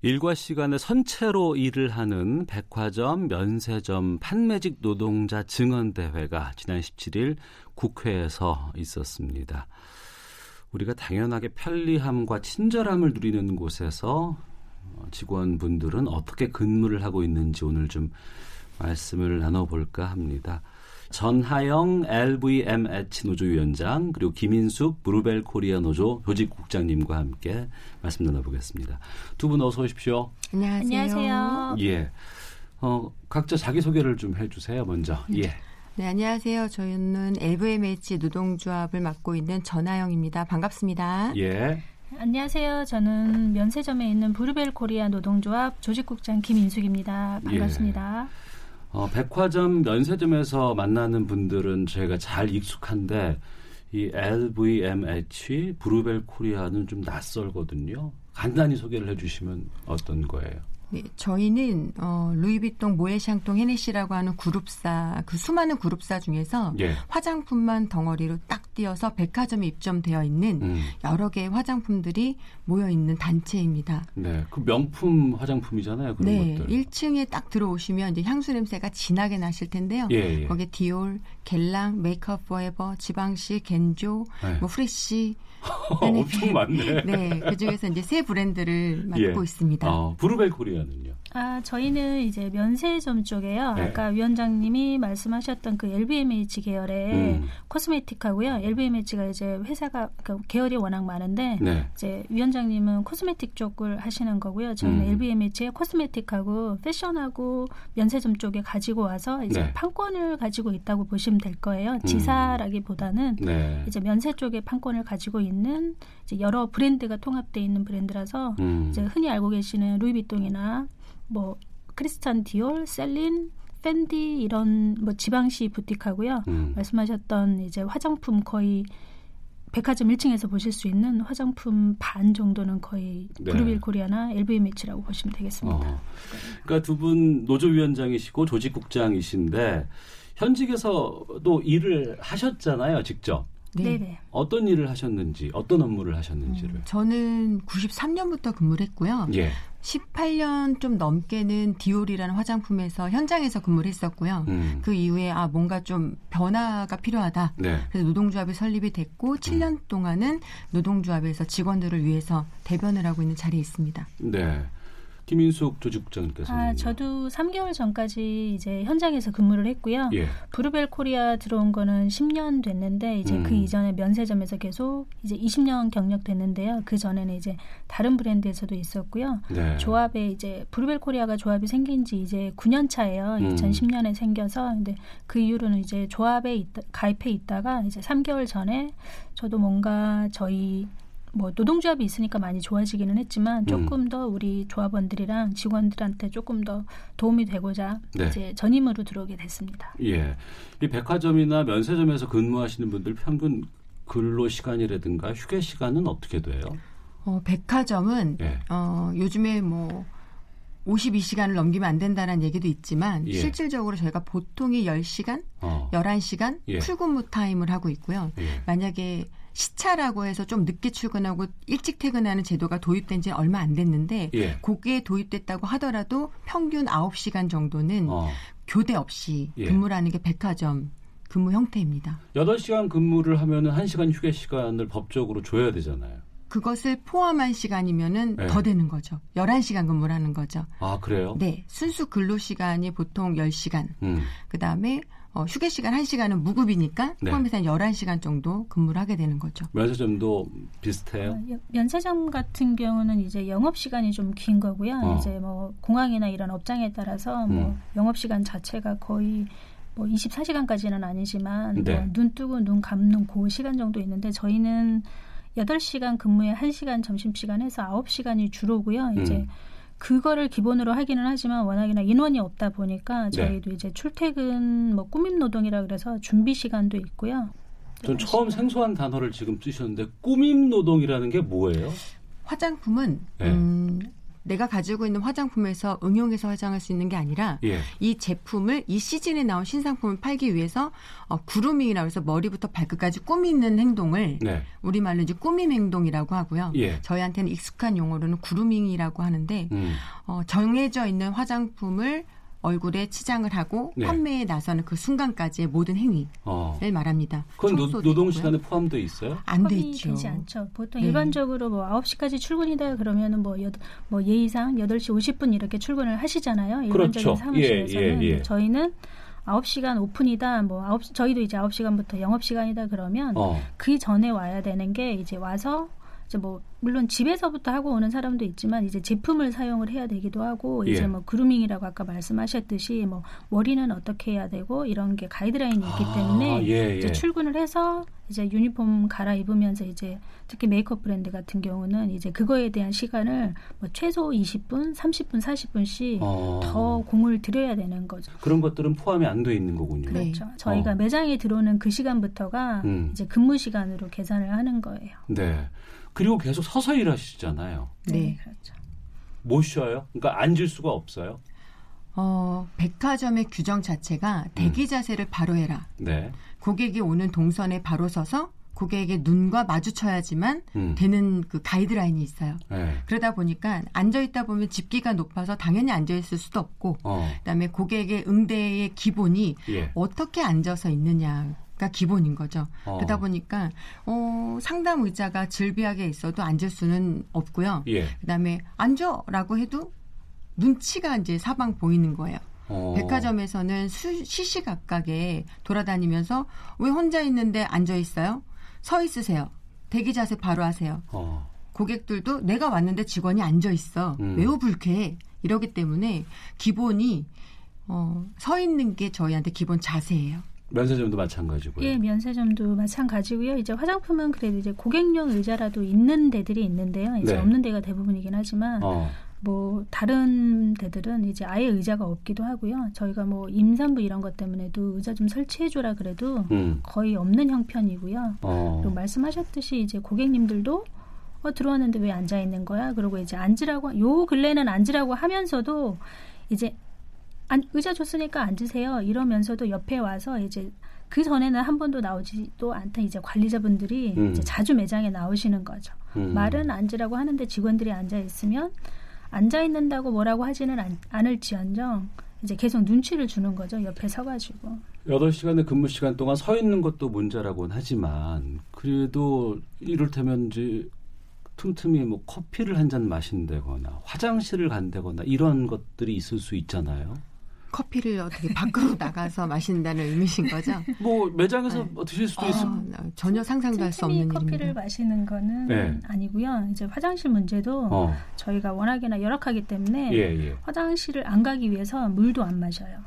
일과 시간에 선체로 일을 하는 백화점, 면세점, 판매직 노동자 증언대회가 지난 17일 국회에서 있었습니다. 우리가 당연하게 편리함과 친절함을 누리는 곳에서 직원분들은 어떻게 근무를 하고 있는지 오늘 좀 말씀을 나눠볼까 합니다. 전하영 LVMH 노조위원장 그리고 김인숙 브루벨 코리아 노조 조직국장님과 함께 말씀 나눠보겠습니다. 두 분 어서 오십시오. 안녕하세요. 안녕하세요. 예. 어, 각자 자기 소개를 좀 해주세요. 먼저. 예. 네, 안녕하세요. 저희는 LVMH 노동조합을 맡고 있는 전하영입니다. 반갑습니다. 예. 안녕하세요. 저는 면세점에 있는 브루벨 코리아 노동조합 조직국장 김인숙입니다. 반갑습니다. 예. 어, 백화점 면세점에서 만나는 분들은 저희가 잘 익숙한데 이 LVMH, 브루벨 코리아는 좀 낯설거든요. 간단히 소개를 해주시면 어떤 거예요? 네, 저희는 어, 루이비통, 모에샹통, 헤네시라고 하는 그룹사 그 수많은 그룹사 중에서 예. 화장품만 덩어리로 딱 띄어서 백화점에 입점되어 있는 음. 여러 개의 화장품들이 모여 있는 단체입니다. 네, 그 명품 화장품이잖아요. 그런 네, 것들. 1층에 딱 들어오시면 이제 향수 냄새가 진하게 나실 텐데요. 예, 예. 거기에 디올, 겔랑, 메이크업 포에버, 지방시, 겐조, 네. 뭐 프레쉬 엄청 많네. 네, 그 중에서 이제 세 브랜드를 맡고 예. 있습니다. 어, 브루벨 코리아 는요? 아, 저희는 이제 면세점 쪽에요. 네. 아까 위원장님이 말씀하셨던 그 LVMH 계열의 음. cosmetic하고요. LVMH가 이제 회사가 그러니까 계열이 워낙 많은데 네. 이제 위원장님은 cosmetic 쪽을 하시는 거고요. 저희는 음. LVMH의 cosmetic하고 패션하고 면세점 쪽에 가지고 와서 이제 네. 판권을 가지고 있다고 보시면 될 거예요. 지사라기보다는 네. 이제 면세 쪽에 판권을 가지고 있는 이제 여러 브랜드가 통합되어 있는 브랜드라서 음. 이제 흔히 알고 계시는 루이비통이나 뭐 크리스찬 디올, 셀린, 팬디 이런 뭐 지방시 부티크하고요. 음. 말씀하셨던 이제 화장품 거의 백화점 1층에서 보실 수 있는 화장품 반 정도는 거의 네. 브루빌 코리아나 LVMH라고 보시면 되겠습니다. 어. 그러니까 두 분 노조위원장이시고 조직국장이신데 현직에서도 일을 하셨잖아요, 직접. 네. 네 어떤 일을 하셨는지, 어떤 업무를 하셨는지를. 저는 93년부터 근무를 했고요. 예. 18년 좀 넘게는 디올이라는 화장품에서 현장에서 근무를 했었고요. 음. 그 이후에 아 뭔가 좀 변화가 필요하다. 네. 그래서 노동조합이 설립이 됐고 7년 동안은 노동조합에서 직원들을 위해서 대변을 하고 있는 자리에 있습니다. 네. 김인숙 조직국장님께서는. 아, 저도 3개월 전까지 이제 현장에서 근무를 했고요. 예. 브루벨 코리아 들어온 거는 10년 됐는데 이제 음. 그 이전에 면세점에서 계속 이제 20년 경력 됐는데요. 그 전에는 이제 다른 브랜드에서도 있었고요. 네. 조합에 이제 브루벨 코리아가 조합이 생긴 지 이제 9년 차예요. 음. 2010년에 생겨서 근데 그 이후로는 이제 조합에 있다, 가입해 있다가 이제 3개월 전에 저도 뭔가 저희 뭐 노동조합이 있으니까 많이 좋아지기는 했지만 조금 음. 더 우리 조합원들이랑 직원들한테 조금 더 도움이 되고자 네. 이제 전임으로 들어오게 됐습니다. 예. 이 백화점이나 면세점에서 근무하시는 분들 평균 근로 시간이라든가 휴게 시간은 어떻게 돼요? 어, 백화점은 예. 어, 요즘에 뭐 52시간을 넘기면 안 된다는 얘기도 있지만 예. 실질적으로 저희가 보통이 10시간, 어. 11시간 예. 출근무 타임을 하고 있고요. 예. 만약에 시차라고 해서 좀 늦게 출근하고 일찍 퇴근하는 제도가 도입된 지 얼마 안 됐는데 예. 그게 도입됐다고 하더라도 평균 9시간 정도는 어. 교대 없이 예. 근무를 하는 게 백화점 근무 형태입니다. 8시간 근무를 하면은 1시간 휴게 시간을 법적으로 줘야 되잖아요. 그것을 포함한 시간이면은 네. 더 되는 거죠. 11시간 근무를 하는 거죠. 아, 그래요? 네. 순수 근로 시간이 보통 10시간. 음. 그다음에 어, 휴게 시간 1시간은 무급이니까 네. 포함해서 한 11시간 정도 근무를 하게 되는 거죠. 면세점도 비슷해요? 어, 여- 면세점 같은 경우는 이제 영업 시간이 좀 긴 거고요. 어. 이제 뭐 공항이나 이런 업장에 따라서 뭐 음. 영업 시간 자체가 거의 뭐 24시간까지는 아니지만 네. 뭐 눈 뜨고 눈 감는 그 시간 정도 있는데 저희는 8시간 근무에 1시간 점심시간 해서 9시간이 주로고요. 이제 음. 그거를 기본으로 하기는 하지만 워낙이나 인원이 없다 보니까 네. 저희도 이제 출퇴근 뭐 꾸밈 노동이라 그래서 준비 시간도 있고요. 전 처음 생소한 단어를 지금 쓰셨는데 꾸밈 노동이라는 게 뭐예요? 화장품은 네. 음, 내가 가지고 있는 화장품에서 응용해서 화장할 수 있는 게 아니라 예. 이 제품을 이 시즌에 나온 신상품을 팔기 위해서 어, grooming이라고 해서 머리부터 발끝까지 꾸미는 행동을 네. 우리말로 이제 꾸밈 행동이라고 하고요. 예. 저희한테는 익숙한 용어로는 grooming이라고 하는데 음. 어, 정해져 있는 화장품을 얼굴에 치장을 하고 네. 판매에 나서는 그 순간까지의 모든 행위를 어. 말합니다. 그건 노, 있고요. 시간에 포함되어 있어요? 안 포함이 되죠. 되지 않죠. 보통 네. 일반적으로 뭐 9시까지 출근이다 그러면은 뭐, 여, 뭐 예의상 8시 50분 이렇게 출근을 하시잖아요. 일반적인 그렇죠. 사무실에서는 예, 예, 예. 저희는 9시간 오픈이다. 뭐 9, 저희도 이제 9시간부터 영업 시간이다 그러면 어. 그 전에 와야 되는 게 이제 와서 이제 뭐 물론 집에서부터 하고 오는 사람도 있지만 이제 제품을 사용을 해야 되기도 하고 예. 이제 뭐 그루밍이라고 아까 말씀하셨듯이 뭐 머리는 어떻게 해야 되고 이런 게 가이드라인이 있기 아, 때문에 예, 이제 예. 출근을 해서 이제 유니폼 갈아입으면서 이제 특히 메이크업 브랜드 같은 경우는 이제 그거에 대한 시간을 뭐 최소 20분, 30분, 40분씩 어. 더 공을 들여야 되는 거죠. 그런 것들은 포함이 안 돼 있는 거군요. 그렇죠. 저희가 어. 매장에 들어오는 그 시간부터가 음. 이제 근무 시간으로 계산을 하는 거예요. 네. 그리고 계속 서서 일하시잖아요. 네. 그렇죠. 못 쉬어요? 그러니까 앉을 수가 없어요. 어, 백화점의 규정 자체가 대기 자세를 바로 해라. 네. 고객이 오는 동선에 바로 서서 고객의 눈과 마주쳐야지만 음. 되는 그 가이드라인이 있어요. 네. 그러다 보니까 앉아 있다 보면 집기가 높아서 당연히 앉아 있을 수도 없고 어. 그다음에 고객의 응대의 기본이 예. 어떻게 앉아서 있느냐 가 기본인 거죠. 어. 그러다 보니까 어, 상담 의자가 질비하게 있어도 앉을 수는 없고요. 예. 그다음에 앉아라고 해도 눈치가 이제 사방 보이는 거예요. 어. 백화점에서는 수, 시시각각에 돌아다니면서 왜 혼자 있는데 앉아 있어요? 서 있으세요. 대기 자세 바로 하세요. 어. 고객들도 내가 왔는데 직원이 앉아 있어. 음. 매우 불쾌해. 이러기 때문에 기본이 어, 서 있는 게 저희한테 기본 자세예요. 면세점도 마찬가지고요. 예, 면세점도 마찬가지고요. 이제 화장품은 그래도 이제 고객용 의자라도 있는 데들이 있는데요. 이제 네. 없는 데가 대부분이긴 하지만 어. 뭐 다른 데들은 이제 아예 의자가 없기도 하고요. 저희가 뭐 임산부 이런 것 때문에도 의자 좀 설치해 줘라 그래도 음. 거의 없는 형편이고요. 어. 그리고 말씀하셨듯이 이제 고객님들도 어, 들어왔는데 왜 앉아 있는 거야? 그리고 이제 앉으라고 요 근래는 앉으라고 하면서도 이제 안, 의자 줬으니까 앉으세요. 이러면서도 옆에 와서 이제 그 전에는 한 번도 나오지도 않던 이제 관리자분들이 음. 이제 자주 매장에 나오시는 거죠. 음. 말은 앉으라고 하는데 직원들이 앉아 있으면 앉아 있는다고 뭐라고 하지는 않, 않을지언정 이제 계속 눈치를 주는 거죠. 옆에 서가지고. 8시간의 근무 시간 동안 서 있는 것도 문제라고는 하지만 그래도 이를테면 이제 틈틈이 뭐 커피를 한 잔 마신다거나 화장실을 간다거나 이런 것들이 있을 수 있잖아요. 커피를 어떻게 밖으로 나가서 마신다는 의미신 거죠? 뭐 매장에서 뭐 드실 수도 있을 아, 전혀 상상도 할 수 없는 커피를 일입니다. 마시는 거는 네. 아니고요. 이제 화장실 문제도 어. 저희가 워낙에나 열악하기 때문에 예, 예. 화장실을 안 가기 위해서 물도 안 마셔요.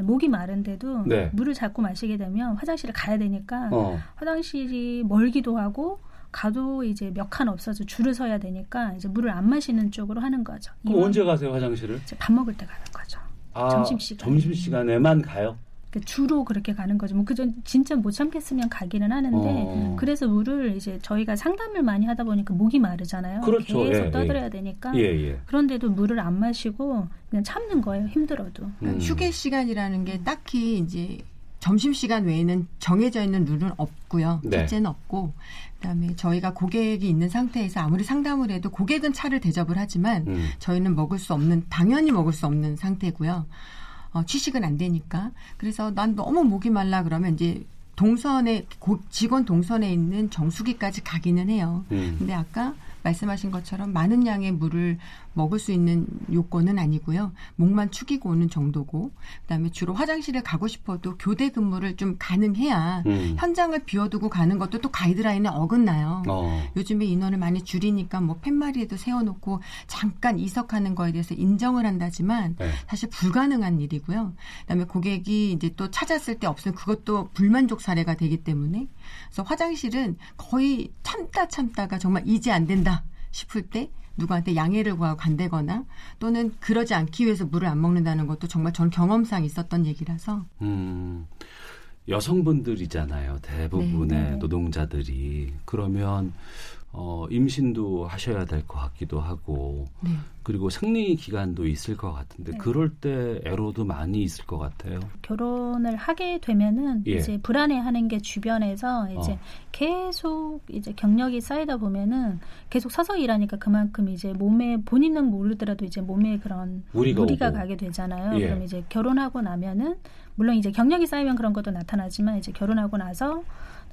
목이 마른데도 네. 물을 자꾸 마시게 되면 화장실을 가야 되니까 어. 화장실이 멀기도 하고 가도 이제 몇 칸 없어서 줄을 서야 되니까 이제 물을 안 마시는 쪽으로 하는 거죠. 그럼 언제 가세요 화장실을? 이제 밥 먹을 때 가는 거죠. 아, 점심시간. 점심시간에만 가요? 그 주로 그렇게 가는 거죠. 뭐 그전 진짜 못 참겠으면 가기는 하는데 어. 그래서 물을 이제 저희가 상담을 많이 하다 보니까 목이 마르잖아요. 그렇죠. 계속 예, 떠들어야 예. 되니까. 예, 예. 그런데도 물을 안 마시고 그냥 참는 거예요. 힘들어도. 음. 그러니까 휴게 시간이라는 게 딱히 이제 점심 시간 외에는 정해져 있는 룰은 없고요. 네. 첫째는 없고 그다음에 저희가 고객이 있는 상태에서 아무리 상담을 해도 고객은 차를 대접을 하지만 음. 저희는 먹을 수 없는 당연히 먹을 수 없는 상태고요. 어, 취식은 안 되니까. 그래서 난 너무 목이 말라 그러면 이제 동선에 고- 직원 동선에 있는 정수기까지 가기는 해요. 음. 근데 아까 말씀하신 것처럼 많은 양의 물을 먹을 수 있는 요건은 아니고요. 목만 축이고 오는 정도고, 그다음에 주로 화장실에 가고 싶어도 교대 근무를 좀 가능해야 음. 현장을 비워두고 가는 것도 또 가이드라인에 어긋나요. 어. 요즘에 인원을 많이 줄이니까 뭐 팻마리에도 세워놓고 잠깐 이석하는 거에 대해서 인정을 한다지만 네. 사실 불가능한 일이고요. 그다음에 고객이 이제 또 찾았을 때 없으면 그것도 불만족 사례가 되기 때문에 그래서 화장실은 거의 참다 참다가 정말 이제 안 된다 싶을 때 누구한테 양해를 구하고 간다거나 또는 그러지 않기 위해서 물을 안 먹는다는 것도 정말 전 경험상 있었던 얘기라서 음, 여성분들이잖아요. 대부분의 네, 네, 네. 노동자들이. 그러면, 어, 임신도 하셔야 될 것 같기도 하고, 네. 그리고 생리 기간도 있을 것 같은데, 네. 그럴 때 애로도 많이 있을 것 같아요. 결혼을 하게 되면은 예. 이제 불안해하는 게 주변에서 이제 어. 계속 이제 경력이 쌓이다 보면은 계속 서서 일하니까 그만큼 이제 몸에 본인은 모르더라도 이제 몸에 그런 무리가 오고. 가게 되잖아요. 예. 그럼 이제 결혼하고 나면은 물론 이제 경력이 쌓이면 그런 것도 나타나지만 이제 결혼하고 나서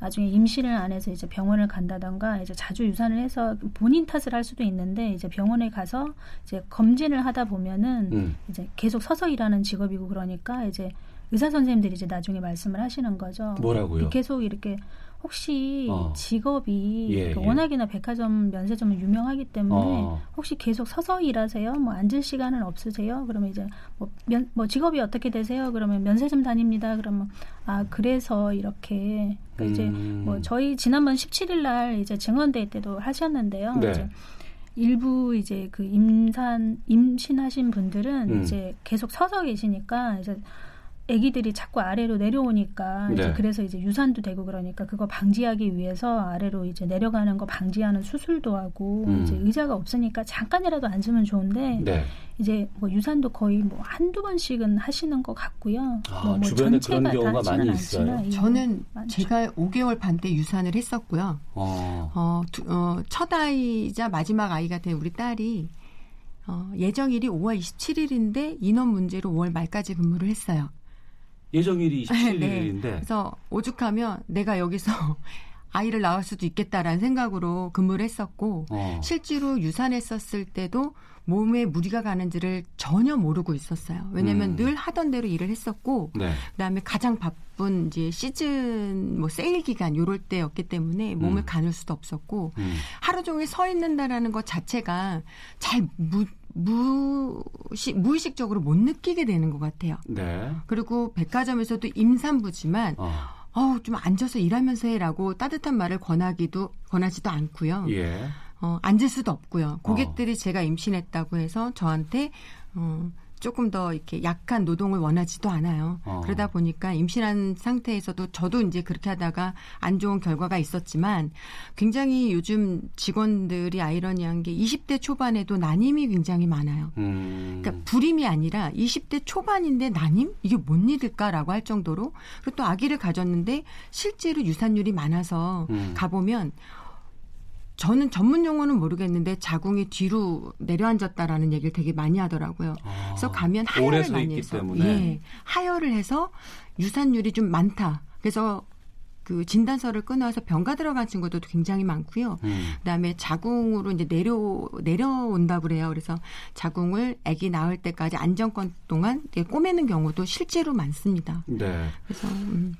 나중에 임신을 안 해서 이제 병원을 간다던가 이제 자주 유산을 해서 본인 탓을 할 수도 있는데 이제 병원에 가서 이제 검진을 하다 보면은 음. 이제 계속 서서 일하는 직업이고 그러니까 이제 의사 선생님들이 이제 나중에 말씀을 하시는 거죠. 뭐라고요? 계속 이렇게 혹시 어. 직업이 예, 그 예. 워낙이나 백화점 면세점은 유명하기 때문에 어. 혹시 계속 서서 일하세요? 뭐 앉을 시간은 없으세요? 그러면 이제 뭐, 면, 뭐 직업이 어떻게 되세요? 그러면 면세점 다닙니다. 그러면 아 그래서 이렇게 그러니까 이제 음. 뭐 저희 지난번 17일 날 이제 증언대회 때도 하셨는데요. 네. 이제 일부 이제 그 임산 임신하신 분들은 음. 이제 계속 서서 계시니까 이제 아기들이 자꾸 아래로 내려오니까 네. 이제 그래서 이제 유산도 되고 그러니까 그거 방지하기 위해서 아래로 이제 내려가는 거 방지하는 수술도 하고 음. 이제 의자가 없으니까 잠깐이라도 앉으면 좋은데 네. 이제 뭐 유산도 거의 뭐 한두 번씩은 하시는 것 같고요. 아, 뭐, 뭐 주변에 전체가 그런 경우가 다 많이 있어요? 예, 저는 많죠. 제가 5개월 반 때 유산을 했었고요. 어. 어, 두- 어, 첫 아이자 마지막 아이가 된 우리 딸이 어, 예정일이 5월 27일인데 인원 문제로 5월 말까지 근무를 했어요. 예정일이 네. 27일인데 그래서 오죽하면 내가 여기서 아이를 낳을 수도 있겠다라는 생각으로 근무를 했었고 어. 실제로 유산했었을 때도 몸에 무리가 가는지를 전혀 모르고 있었어요. 왜냐하면 음. 늘 하던 대로 일을 했었고 네. 그다음에 가장 바쁜 이제 시즌 뭐 세일 기간 요럴 때였기 때문에 몸을 음. 가눌 수도 없었고 음. 하루 종일 서 있는다라는 것 자체가 잘 무, 무시, 무의식적으로 못 느끼게 되는 것 같아요. 네. 그리고 백화점에서도 임산부지만 어. 어우 좀 앉아서 일하면서 해라고 따뜻한 말을 권하기도 권하지도 않고요. 예. 어, 앉을 수도 없고요. 고객들이 제가 임신했다고 해서 저한테 어, 조금 더 이렇게 약한 노동을 원하지도 않아요. 어. 그러다 보니까 임신한 상태에서도 저도 이제 그렇게 하다가 안 좋은 결과가 있었지만 굉장히 요즘 직원들이 아이러니한 게 20대 초반에도 난임이 굉장히 많아요. 음. 그러니까 불임이 아니라 20대 초반인데 난임? 이게 뭔 일일까라고 할 정도로 그리고 또 아기를 가졌는데 실제로 유산율이 많아서 음. 가보면 저는 전문 용어는 모르겠는데 자궁이 뒤로 내려앉았다라는 얘기를 되게 많이 하더라고요. 그래서 가면 하혈을 서 많이 해서 때문에. 예, 하혈을 해서 유산율이 좀 많다. 그래서 그 진단서를 끊어서 병가 들어간 친구들도 굉장히 많고요. 음. 그다음에 자궁으로 이제 내려 내려온다 그래요. 그래서 자궁을 아기 낳을 때까지 안정권 동안 꼬매는 경우도 실제로 많습니다. 네. 그래서 음,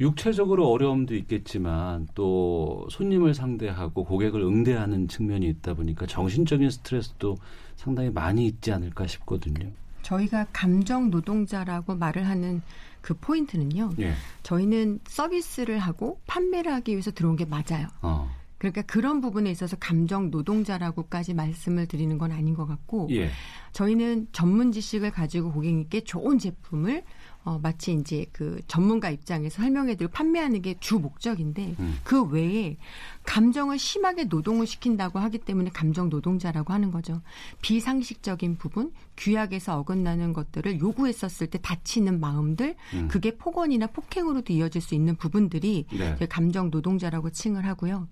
육체적으로 어려움도 있겠지만 또 손님을 상대하고 고객을 응대하는 측면이 있다 보니까 정신적인 스트레스도 상당히 많이 있지 않을까 싶거든요. 저희가 감정 노동자라고 말을 하는 그 포인트는요. 예. 저희는 서비스를 하고 판매를 하기 위해서 들어온 게 맞아요. 어. 그러니까 그런 부분에 있어서 감정 노동자라고까지 말씀을 드리는 건 아닌 것 같고 예. 저희는 전문 지식을 가지고 고객님께 좋은 제품을 어, 마치 이제 그 전문가 입장에서 설명해드리고 판매하는 게 주 목적인데 음. 그 외에 감정을 심하게 노동을 시킨다고 하기 때문에 감정 노동자라고 하는 거죠. 비상식적인 부분, 규약에서 어긋나는 것들을 요구했었을 때 다치는 마음들, 음. 그게 폭언이나 폭행으로도 이어질 수 있는 부분들이 네. 감정 노동자라고 칭을 하고요.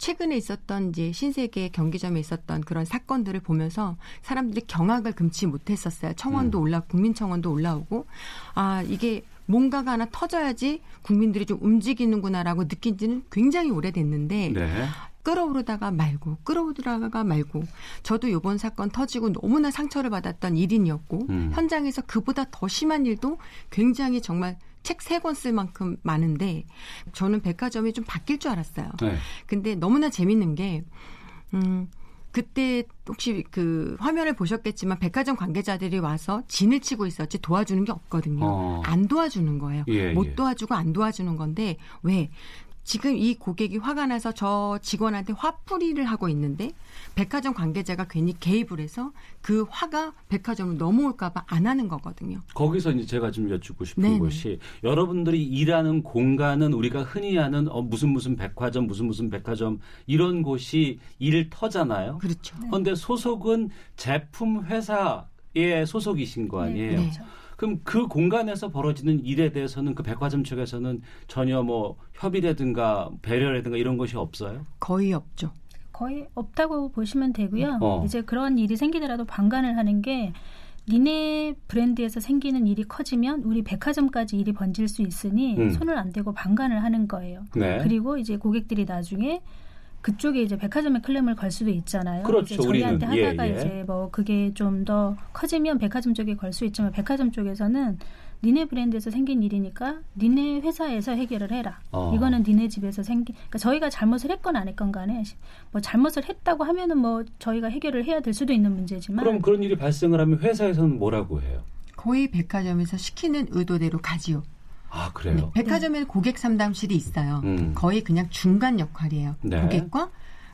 최근에 있었던 이제 신세계 경기점에 있었던 그런 사건들을 보면서 사람들이 경악을 금치 못했었어요. 청원도 음. 올라 국민청원도 올라오고 아 이게 뭔가가 하나 터져야지 국민들이 좀 움직이는구나라고 느낀 지는 굉장히 오래됐는데 네. 끌어오르다가 말고 끌어오르다가 말고 저도 요번 사건 터지고 너무나 상처를 받았던 일인이었고 음. 현장에서 그보다 더 심한 일도 굉장히 정말 책 세 권 쓸 만큼 많은데 저는 백화점이 좀 바뀔 줄 알았어요. 네. 근데 너무나 재밌는 게 음. 그때 혹시 그 화면을 보셨겠지만 백화점 관계자들이 와서 진을 치고 있었지 도와주는 게 없거든요. 어. 안 도와주는 거예요. 예, 못 예. 도와주고 안 도와주는 건데 왜? 지금 이 고객이 화가 나서 저 직원한테 화풀이를 하고 있는데 백화점 관계자가 괜히 개입을 해서 그 화가 백화점을 넘어올까봐 안 하는 거거든요. 거기서 이제 제가 좀 여쭙고 싶은 네네. 것이 여러분들이 일하는 공간은 우리가 흔히 아는 어, 무슨 무슨 백화점 무슨 무슨 백화점 이런 곳이 일 터잖아요. 그렇죠. 그런데 소속은 제품 회사에 소속이신 거 아니에요. 네. 그 럼 그 공간에서 벌어지는 일에 대해서는 그 백화점 측에서는 전혀 뭐 협의라든가 배려라든가 이런 것이 없어요? 거의 없죠. 거의 없다고 보시면 되고요. 어. 이제 그런 일이 생기더라도 방관을 하는 게 니네 브랜드에서 생기는 일이 커지면 우리 백화점까지 일이 번질 수 있으니 음. 손을 안 대고 방관을 하는 거예요. 네. 그리고 이제 고객들이 나중에 그쪽에 이제 백화점에 클램을 걸 수도 있잖아요. 그렇죠, 이제 저희한테 우리는. 예, 하다가 예. 이제 뭐 그게 좀 더 커지면 백화점 쪽에 걸 수 있지만 백화점 쪽에서는 니네 브랜드에서 생긴 일이니까 니네 회사에서 해결을 해라. 어. 이거는 니네 집에서 생긴. 그러니까 저희가 잘못을 했건 안 했건 간에 뭐 잘못을 했다고 하면은 뭐 저희가 해결을 해야 될 수도 있는 문제지만. 그럼 그런 일이 발생을 하면 회사에서는 뭐라고 해요? 거의 백화점에서 시키는 의도대로 가지요. 아 그래요? 네, 백화점에는 고객 상담실이 있어요. 음. 거의 그냥 중간 역할이에요. 네. 고객과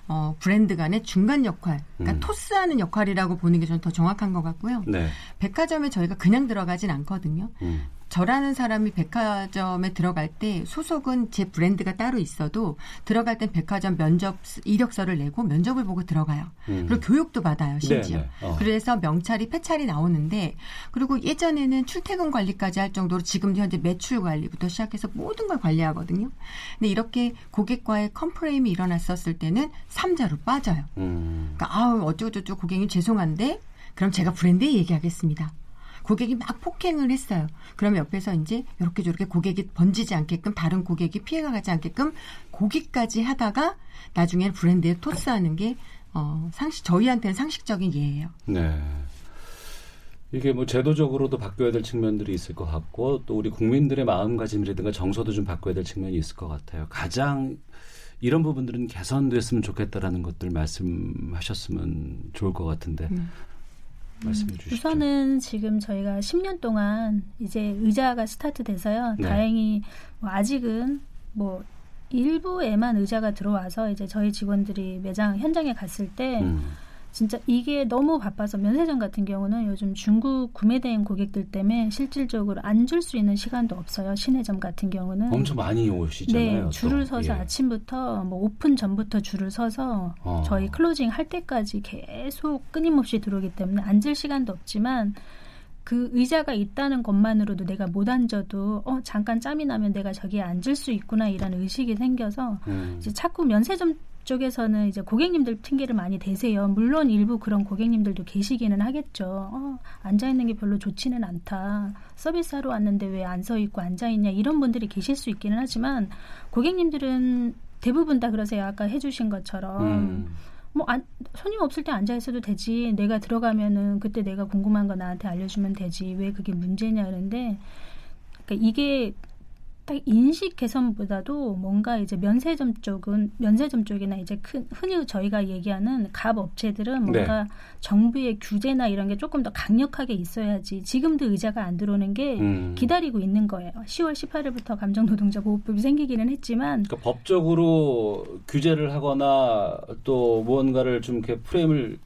어, 브랜드 간의 중간 역할, 그러니까 음. 토스하는 역할이라고 보는 게좀더 정확한 것 같고요. 네. 백화점에 저희가 그냥 들어가진 않거든요. 음. 저라는 사람이 백화점에 들어갈 때 소속은 제 브랜드가 따로 있어도 들어갈 땐 백화점 면접 이력서를 내고 면접을 보고 들어가요. 음. 그리고 교육도 받아요, 심지어. 네, 네. 어. 그래서 명찰이 폐찰이 나오는데 그리고 예전에는 출퇴근 관리까지 할 정도로 지금도 현재 매출 관리부터 시작해서 모든 걸 관리하거든요. 근데 이렇게 고객과의 컴프레임이 일어났었을 때는 삼자로 빠져요. 음. 그러니까 아우 어쩌고저쩌고 고객님 죄송한데 그럼 제가 브랜드에 얘기하겠습니다. 고객이 막 폭행을 했어요. 그러면 옆에서 이제 이렇게 저렇게 고객이 번지지 않게끔 다른 고객이 피해가 가지 않게끔 고기까지 하다가 나중에는 브랜드에 토스하는 게 어, 상식 저희한테는 상식적인 예예요. 네. 이게 뭐 제도적으로도 바뀌어야 될 측면들이 있을 것 같고 또 우리 국민들의 마음가짐이라든가 정서도 좀 바꿔야 될 측면이 있을 것 같아요. 가장 이런 부분들은 개선됐으면 좋겠다라는 것들 말씀하셨으면 좋을 것 같은데 음. 말씀해 주시죠. 우선은 지금 저희가 10년 동안 이제 의자가 스타트돼서요. 네. 다행히 뭐 아직은 뭐 일부에만 의자가 들어와서 이제 저희 직원들이 매장 현장에 갔을 때 음. 진짜 이게 너무 바빠서 면세점 같은 경우는 요즘 중국 구매대행 고객들 때문에 실질적으로 앉을 수 있는 시간도 없어요. 시내점 같은 경우는 엄청 많이 오시잖아요. 네, 또. 줄을 서서 예. 아침부터 뭐 오픈 전부터 줄을 서서 어. 저희 closing 할 때까지 계속 끊임없이 들어오기 때문에 앉을 시간도 없지만 그 의자가 있다는 것만으로도 내가 못 앉아도 어 잠깐 짬이 나면 내가 저기에 앉을 수 있구나 이런 의식이 생겨서 음. 이제 자꾸 면세점 쪽에서는 이제 고객님들 핑계를 많이 대세요. 물론 일부 그런 고객님들도 계시기는 하겠죠. 어, 앉아 있는 게 별로 좋지는 않다. 서비스하러 왔는데 왜 안 서 있고 앉아 있냐 이런 분들이 계실 수 있기는 하지만 고객님들은 대부분 다 그러세요. 아까 해주신 것처럼 음. 뭐 안, 손님 없을 때 앉아 있어도 되지. 내가 들어가면은 그때 내가 궁금한 거 나한테 알려주면 되지. 왜 그게 문제냐 그런데 그러니까 이게 딱 인식 개선보다도 뭔가 이제 면세점 쪽은 면세점 쪽이나 이제 큰 흔히 저희가 얘기하는 갑 업체들은 뭔가 네. 정부의 규제나 이런 게 조금 더 강력하게 있어야지 지금도 의자가 안 들어오는 게 음. 기다리고 있는 거예요. 10월 18일부터 감정노동자 보호법이 생기기는 했지만 그러니까 법적으로 규제를 하거나 또 무언가를 좀 이렇게 프레임을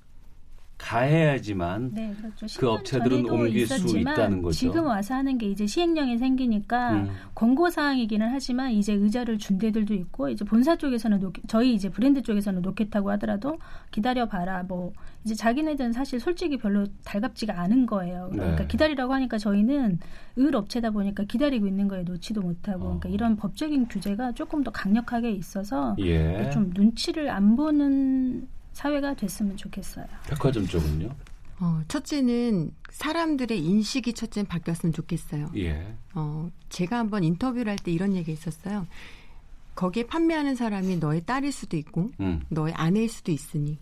가해야지만 네, 그렇죠. 그 10년 업체들은 옮길 수 있었지만 있다는 거죠. 지금 와서 하는 게 이제 시행령이 생기니까 음. 권고 사항이기는 하지만 이제 의자를 준 데들도 있고 이제 본사 쪽에서는 놓, 저희 이제 브랜드 쪽에서는 놓겠다고 하더라도 기다려 봐라. 뭐 이제 자기네들은 사실 솔직히 별로 달갑지가 않은 거예요. 그러니까 네. 기다리라고 하니까 저희는 을 업체다 보니까 기다리고 있는 거에 놓지도 못하고 그러니까 어. 이런 법적인 규제가 조금 더 강력하게 있어서 예. 좀 눈치를 안 보는 사회가 됐으면 좋겠어요. 백화점 쪽은요? 어, 첫째는 사람들의 인식이 첫째는 바뀌었으면 좋겠어요. 예. 어, 제가 한번 인터뷰를 할 때 이런 얘기 있었어요. 거기에 판매하는 사람이 너의 딸일 수도 있고, 음. 너의 아내일 수도 있으니,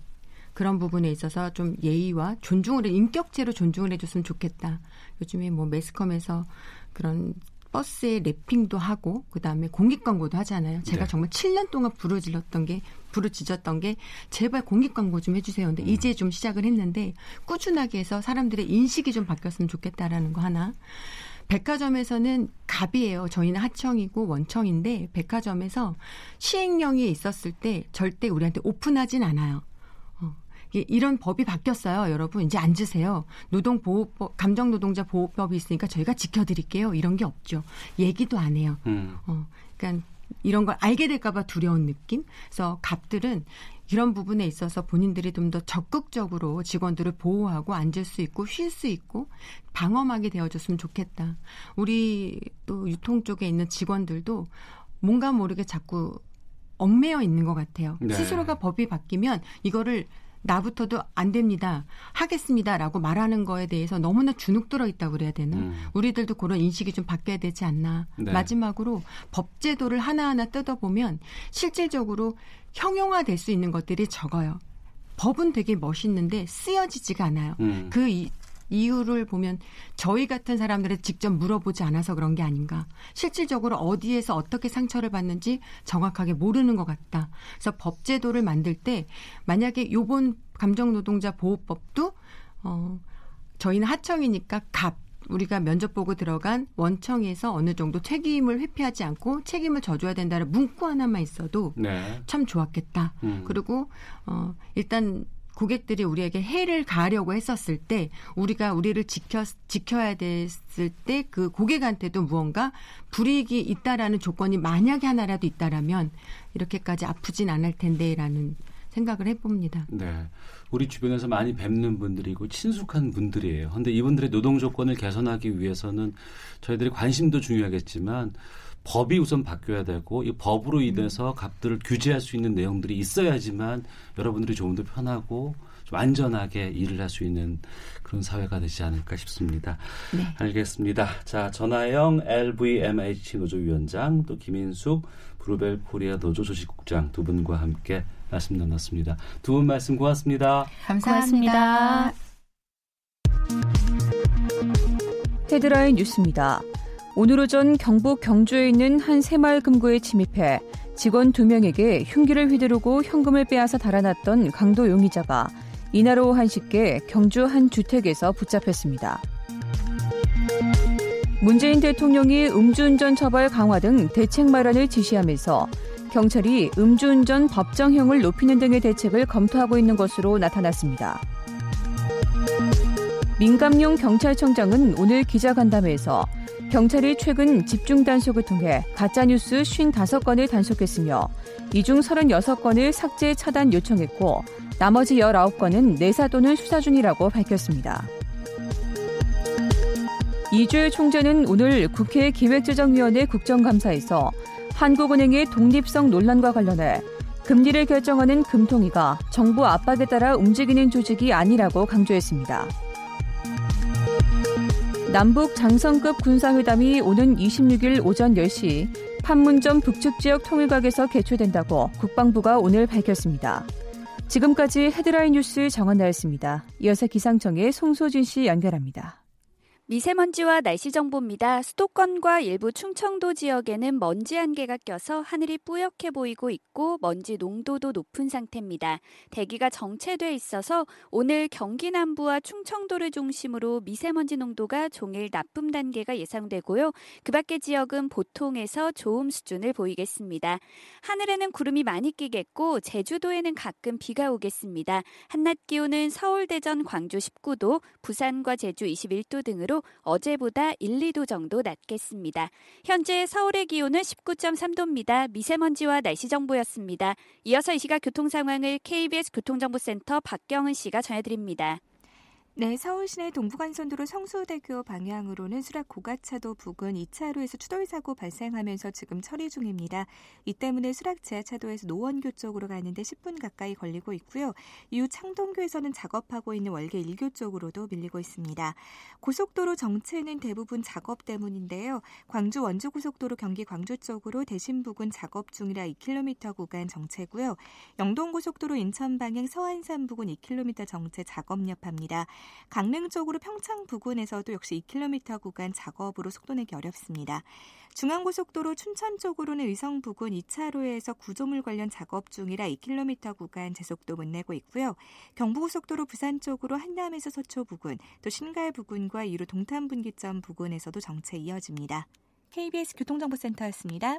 그런 부분에 있어서 좀 예의와 존중을, 해, 인격체로 존중을 해줬으면 좋겠다. 요즘에 뭐 매스컴에서 그런 버스에 랩핑도 하고, 그 다음에 공익 광고도 하잖아요. 제가 네. 정말 7년 동안 부르질렀던 게, 부르짖었던 게, 제발 공익 광고 좀 해주세요. 근데 음. 이제 좀 시작을 했는데, 꾸준하게 해서 사람들의 인식이 좀 바뀌었으면 좋겠다라는 거 하나. 백화점에서는 갑이에요. 저희는 하청이고 원청인데 백화점에서 시행령이 있었을 때 절대 우리한테 오픈하진 않아요. 어, 이런 법이 바뀌었어요, 여러분. 이제 앉으세요. 노동보호법, 감정노동자 보호법이 있으니까 저희가 지켜드릴게요. 이런 게 없죠. 얘기도 안 해요. 음. 어, 그러니까 이런 걸 알게 될까봐 두려운 느낌. 그래서 갑들은 이런 부분에 있어서 본인들이 좀 더 적극적으로 직원들을 보호하고 앉을 수 있고 쉴 수 있고 방어막이 되어줬으면 좋겠다. 우리 또 유통 쪽에 있는 직원들도 뭔가 모르게 자꾸 얽매여 있는 것 같아요. 네. 스스로가 법이 바뀌면 이거를 나부터도 안 됩니다. 하겠습니다라고 말하는 거에 대해서 너무나 주눅 들어 있다고 그래야 되나? 음. 우리들도 그런 인식이 좀 바뀌어야 되지 않나. 네. 마지막으로 법 제도를 하나하나 뜯어보면 실질적으로 형용화될 수 있는 것들이 적어요. 법은 되게 멋있는데 쓰여지지가 않아요. 음. 그 이, 이유를 보면 저희 같은 사람들에 직접 물어보지 않아서 그런 게 아닌가. 실질적으로 어디에서 어떻게 상처를 받는지 정확하게 모르는 것 같다. 그래서 법제도를 만들 때 만약에 요번 감정노동자 보호법도 어 저희는 하청이니까 갑 우리가 면접 보고 들어간 원청에서 어느 정도 책임을 회피하지 않고 책임을 져줘야 된다는 문구 하나만 있어도 네. 참 좋았겠다. 음. 그리고 어 일단 고객들이 우리에게 해를 가하려고 했었을 때 우리가 우리를 지켜 지켜야 됐을 때 그 고객한테도 무언가 불이익이 있다라는 조건이 만약에 하나라도 있다라면 이렇게까지 아프진 않을 텐데라는 생각을 해봅니다. 네. 우리 주변에서 많이 뵙는 분들이고 친숙한 분들이에요. 근데 이분들의 노동 조건을 개선하기 위해서는 저희들이 관심도 중요하겠지만 법이 우선 바뀌어야 되고 이 법으로 인해서 값들을 규제할 수 있는 내용들이 있어야지만 여러분들이 조금 더 편하고 좀 안전하게 일을 할 수 있는 그런 사회가 되지 않을까 싶습니다. 네. 알겠습니다. 자, 전하영 LVMH 노조위원장 또 김인숙 브루벨 코리아 노조 조직국장 두 분과 함께 말씀 나눴습니다. 두 분 말씀 고맙습니다. 감사합니다. 헤드라인 뉴스입니다. 오늘 오전 경북 경주에 있는 한 새마을 금고에 침입해 직원 두 명에게 흉기를 휘두르고 현금을 빼앗아 달아났던 강도 용의자가 이날 오후 1시께 경주 한 주택에서 붙잡혔습니다. 문재인 대통령이 음주운전 처벌 강화 등 대책 마련을 지시하면서 경찰이 음주운전 법정형을 높이는 등의 대책을 검토하고 있는 것으로 나타났습니다. 민감용 경찰청장은 오늘 기자간담회에서 경찰이 최근 집중 단속을 통해 가짜뉴스 55건을 단속했으며 이 중 36건을 삭제 차단 요청했고 나머지 19건은 내사 또는 수사 중이라고 밝혔습니다. 이주일 총재는 오늘 국회 기획재정위원회 국정감사에서 한국은행의 독립성 논란과 관련해 금리를 결정하는 금통위가 정부 압박에 따라 움직이는 조직이 아니라고 강조했습니다. 남북 장성급 군사회담이 오는 26일 오전 10시 판문점 북측 지역 통일각에서 개최된다고 국방부가 오늘 밝혔습니다. 지금까지 헤드라인 뉴스 정원나였습니다. 이어서 기상청의 송소진 씨 연결합니다. 미세먼지와 날씨 정보입니다. 수도권과 일부 충청도 지역에는 먼지 안개가 껴서 하늘이 뿌옇게 보이고 있고 먼지 농도도 높은 상태입니다. 대기가 정체돼 있어서 오늘 경기 남부와 충청도를 중심으로 미세먼지 농도가 종일 나쁨 단계가 예상되고요. 그 밖의 지역은 보통에서 좋음 수준을 보이겠습니다. 하늘에는 구름이 많이 끼겠고 제주도에는 가끔 비가 오겠습니다. 한낮 기온은 서울, 대전, 광주 19도, 부산과 제주 21도 등으로 어제보다 1, 2도 정도 낮겠습니다. 현재 서울의 기온은 19.3도입니다. 미세먼지와 날씨 정보였습니다. 이어서 이 시각 교통 상황을 KBS 교통정보센터 박경은 씨가 전해드립니다. 네, 서울 시내 동부간선도로 성수대교 방향으로는 수락 고가차도 부근 2차로에서 추돌 사고 발생하면서 지금 처리 중입니다. 이 때문에 수락 지하차도에서 노원교 쪽으로 가는데 10분 가까이 걸리고 있고요. 이후 창동교에서는 작업하고 있는 월계 1교 쪽으로도 밀리고 있습니다. 고속도로 정체는 대부분 작업 때문인데요. 광주 원주고속도로 경기 광주 쪽으로 대신 부근 작업 중이라 2km 구간 정체고요. 영동고속도로 인천 방향 서안산 부근 2km 정체 작업 여파입니다. 강릉 쪽으로 평창 부근에서도 역시 2km 구간 작업으로 속도 내기 어렵습니다. 중앙고속도로 춘천 쪽으로는 의성 부근 2차로에서 구조물 관련 작업 중이라 2km 구간 제속도 못 내고 있고요. 경부고속도로 부산 쪽으로 한남에서 서초 부근, 또 신갈 부근과 이루 동탄 분기점 부근에서도 정체 이어집니다. KBS 교통정보센터였습니다.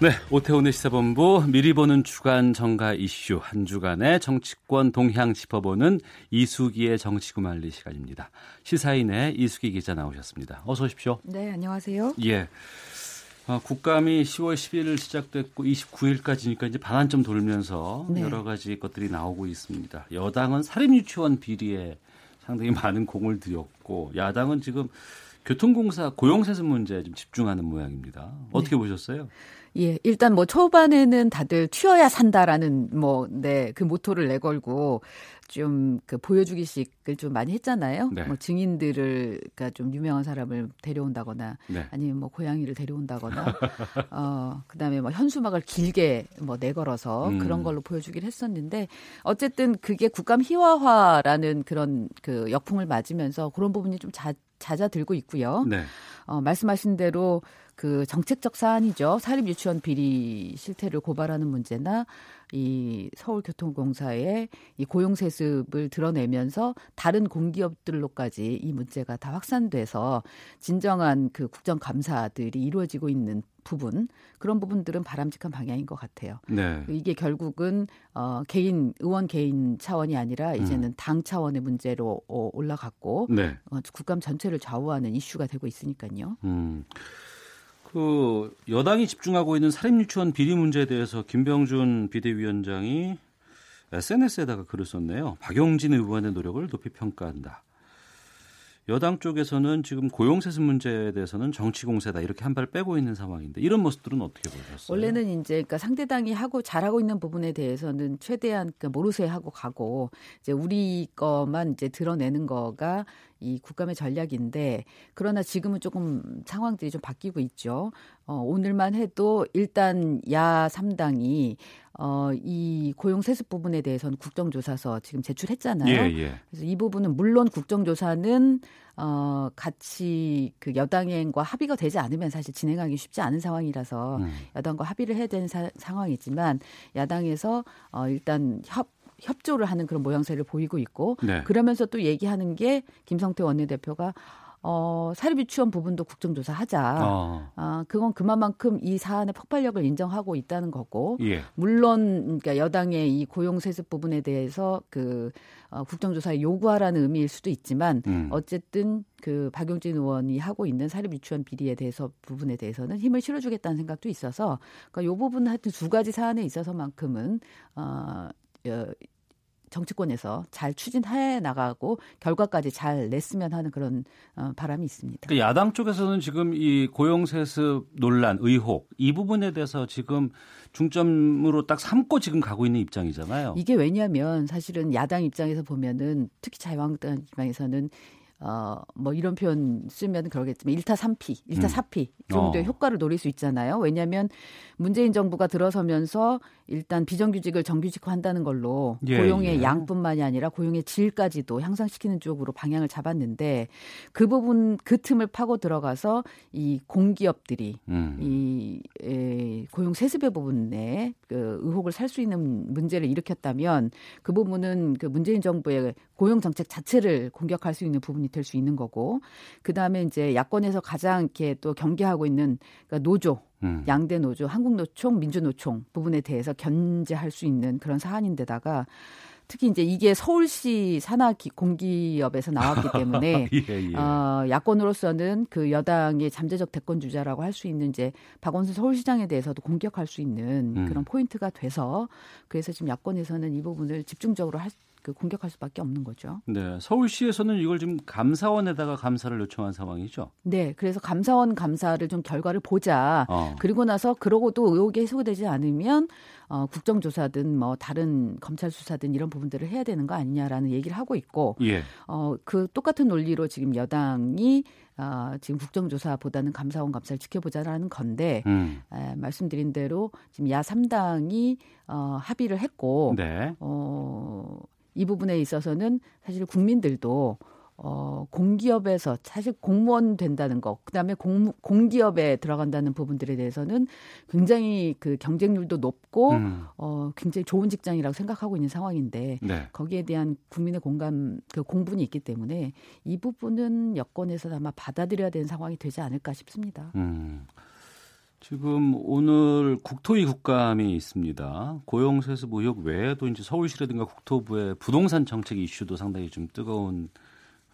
네, 오태훈의 시사본부 미리 보는 주간 정가 이슈 한 주간의 정치권 동향 짚어보는 이수기의 정치구말리 시간입니다. 시사인의 이수기 기자 나오셨습니다. 어서 오십시오. 네, 안녕하세요. 예. 어, 국감이 10월 11일 시작됐고 29일까지니까 이제 반환점 돌면서 네. 여러 가지 것들이 나오고 있습니다. 여당은 사립유치원 비리에 상당히 많은 공을 들였고 야당은 지금 교통공사 고용세습 문제에 좀 집중하는 모양입니다. 어떻게 네. 보셨어요? 예, 일단 뭐 초반에는 다들 튀어야 산다라는 뭐, 네, 그 모토를 내걸고 좀 그 보여주기식을 좀 많이 했잖아요. 네. 뭐 증인들을, 그러니까 좀 유명한 사람을 데려온다거나 네. 아니면 뭐 고양이를 데려온다거나, 어, 그 다음에 뭐 현수막을 길게 뭐 내걸어서 음. 그런 걸로 보여주기를 했었는데 어쨌든 그게 국감 희화화라는 그런 그 역풍을 맞으면서 그런 부분이 좀 자, 잦아들고 있고요. 네. 어, 말씀하신 대로 그 정책적 사안이죠. 사립 유치원 비리 실태를 고발하는 문제나 이 서울교통공사의 이 고용 세습을 드러내면서 다른 공기업들로까지 이 문제가 다 확산돼서 진정한 그 국정 감사들이 이루어지고 있는 부분 그런 부분들은 바람직한 방향인 것 같아요. 네. 이게 결국은 어 개인 의원 개인 차원이 아니라 이제는 음. 당 차원의 문제로 어, 올라갔고 네. 어, 국감 전체를 좌우하는 이슈가 되고 있으니까요. 음. 그 여당이 집중하고 있는 사립유치원 비리 문제에 대해서 김병준 비대위원장이 SNS에다가 글을 썼네요. 박용진 의원의 노력을 높이 평가한다. 여당 쪽에서는 지금 고용세습 문제에 대해서는 정치 공세다 이렇게 한 발 빼고 있는 상황인데 이런 모습들은 어떻게 보셨어요? 원래는 이제 그러니까 상대당이 하고 잘하고 있는 부분에 대해서는 최대한 그러니까 모르쇠 하고 가고 이제 우리 거만 이제 드러내는 거가 이 국감의 전략인데 그러나 지금은 조금 상황들이 좀 바뀌고 있죠. 어, 오늘만 해도 일단 야 3당이 어, 이 고용 세습 부분에 대해서는 국정조사서 지금 제출했잖아요. 예, 예. 그래서 이 부분은 물론 국정조사는 어, 같이 그 여당과 합의가 되지 않으면 사실 진행하기 쉽지 않은 상황이라서 음. 여당과 합의를 해야 되는 사, 상황이지만 야당에서 어, 일단 협 협조를 하는 그런 모양새를 보이고 있고 네. 그러면서 또 얘기하는 게 김성태 원내대표가 어, 사립 유치원 부분도 국정조사 하자. 어. 아, 그건 그만큼 이 사안의 폭발력을 인정하고 있다는 거고. 예. 물론, 그러니까 여당의 이 고용세습 부분에 대해서 그, 어, 국정조사에 요구하라는 의미일 수도 있지만, 음. 어쨌든 그 박용진 의원이 하고 있는 사립 유치원 비리에 대해서 부분에 대해서는 힘을 실어주겠다는 생각도 있어서, 그러니까 요 부분 하여튼 두 가지 사안에 있어서만큼은, 어, 어 정치권에서 잘 추진해 나가고 결과까지 잘 냈으면 하는 그런 어, 바람이 있습니다. 그 야당 쪽에서는 지금 이 고용세습 논란, 의혹 이 부분에 대해서 지금 중점으로 딱 삼고 지금 가고 있는 입장이잖아요. 이게 왜냐하면 사실은 야당 입장에서 보면은 특히 자유한국당 입장에서는 어, 뭐 이런 표현 쓰면 그러겠지만 1타 3피, 1타 음. 4피 정도의 어. 효과를 노릴 수 있잖아요. 왜냐하면 문재인 정부가 들어서면서 일단 비정규직을 정규직화한다는 걸로 예, 고용의 예. 양뿐만이 아니라 고용의 질까지도 향상시키는 쪽으로 방향을 잡았는데 그 부분 그 틈을 파고 들어가서 이 공기업들이 음. 이 에, 고용 세습의 부분에 그 의혹을 살 수 있는 문제를 일으켰다면 그 부분은 그 문재인 정부의 고용 정책 자체를 공격할 수 있는 부분이 될 수 있는 거고 그 다음에 이제 야권에서 가장 이렇게 또 경계하고 있는 그러니까 노조 음. 양대 노조, 한국노총, 민주노총 부분에 대해서 견제할 수 있는 그런 사안인데다가 특히 이제 이게 서울시 산하 공기업에서 나왔기 때문에 예, 예. 어, 야권으로서는 그 여당의 잠재적 대권 주자라고 할 수 있는 이제 박원순 서울시장에 대해서도 공격할 수 있는 음. 그런 포인트가 돼서 그래서 지금 야권에서는 이 부분을 집중적으로 할, 그 공격할 수밖에 없는 거죠. 네, 서울시에서는 이걸 지금 감사원에다가 감사를 요청한 상황이죠. 네, 그래서 감사원 감사를 좀 결과를 보자. 어. 그리고 나서 그러고도 의혹이 해소되지 않으면 어, 국정조사든 뭐 다른 검찰 수사든 이런 부분들을 해야 되는 거 아니냐라는 얘기를 하고 있고, 예. 어, 그 똑같은 논리로 지금 여당이 어, 지금 국정조사보다는 감사원 감사를 지켜보자라는 건데 음. 에, 말씀드린 대로 지금 야 3당이 어, 합의를 했고 네. 어, 이 부분에 있어서는 사실 국민들도 어, 공기업에서 사실 공무원 된다는 거, 그 다음에 공, 공기업에 들어간다는 부분들에 대해서는 굉장히 그 경쟁률도 높고, 음. 어, 굉장히 좋은 직장이라고 생각하고 있는 상황인데, 네. 거기에 대한 국민의 공감, 그 공분이 있기 때문에 이 부분은 여권에서 아마 받아들여야 되는 상황이 되지 않을까 싶습니다. 음. 지금 오늘 국토위 국감이 있습니다. 고용세습 의혹 외에도 이제 서울시라든가 국토부의 부동산 정책 이슈도 상당히 좀 뜨거운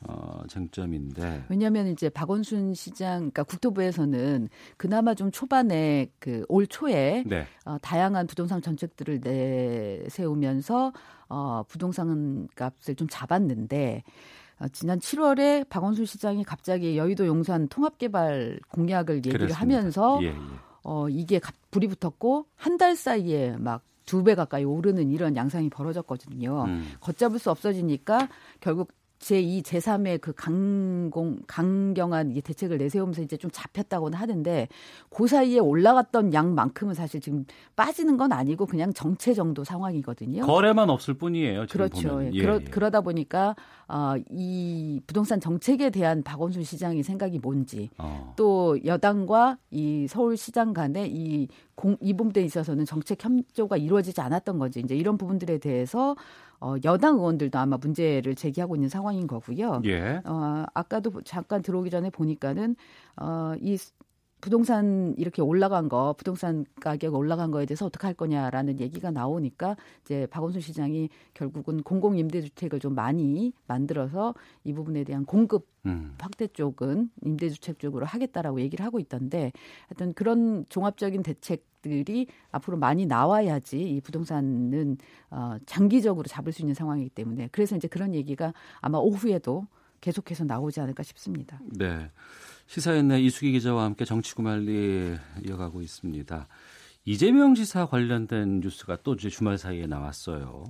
어, 쟁점인데. 왜냐하면 이제 박원순 시장, 그러니까 국토부에서는 그나마 좀 초반에 그 올 초에 네. 어, 다양한 부동산 정책들을 내세우면서 어, 부동산 값을 좀 잡았는데 어, 지난 7월에 박원순 시장이 갑자기 여의도 용산 통합개발 공약을 얘기를 그렇습니다. 하면서 예, 예. 어, 이게 갑- 불이 붙었고 한 달 사이에 막 두 배 가까이 오르는 이런 양상이 벌어졌거든요. 음. 걷잡을 수 없어지니까 결국 제2, 제3의 그 강공, 강경한 이 대책을 내세우면서 이제 좀 잡혔다고는 하는데 그 사이에 올라갔던 양만큼은 사실 지금 빠지는 건 아니고 그냥 정체 정도 상황이거든요. 거래만 없을 뿐이에요. 지금 그렇죠. 예, 예, 그러, 예. 그러다 보니까 어, 이 부동산 정책에 대한 박원순 시장의 생각이 뭔지 어. 또 여당과 이 서울시장 간의 이, 공, 이 부분에 있어서는 정책 협조가 이루어지지 않았던 건지 이제 이런 부분들에 대해서 어, 여당 의원들도 아마 문제를 제기하고 있는 상황인 거고요. 예. 어, 아까도 잠깐 들어오기 전에 보니까는 어, 이 부동산 이렇게 올라간 거, 부동산 가격 올라간 거에 대해서 어떻게 할 거냐라는 얘기가 나오니까 이제 박원순 시장이 결국은 공공 임대주택을 좀 많이 만들어서 이 부분에 대한 공급 음. 확대 쪽은 임대주택 쪽으로 하겠다라고 얘기를 하고 있던데 하여튼 그런 종합적인 대책 들이 앞으로 많이 나와야지 이 부동산은 어, 장기적으로 잡을 수 있는 상황이기 때문에 그래서 이제 그런 얘기가 아마 오후에도 계속해서 나오지 않을까 싶습니다. 네. 시사인의 이수기 기자와 함께 정치구말리 이어가고 있습니다. 이재명 지사 관련된 뉴스가 또 이제 주말 사이에 나왔어요.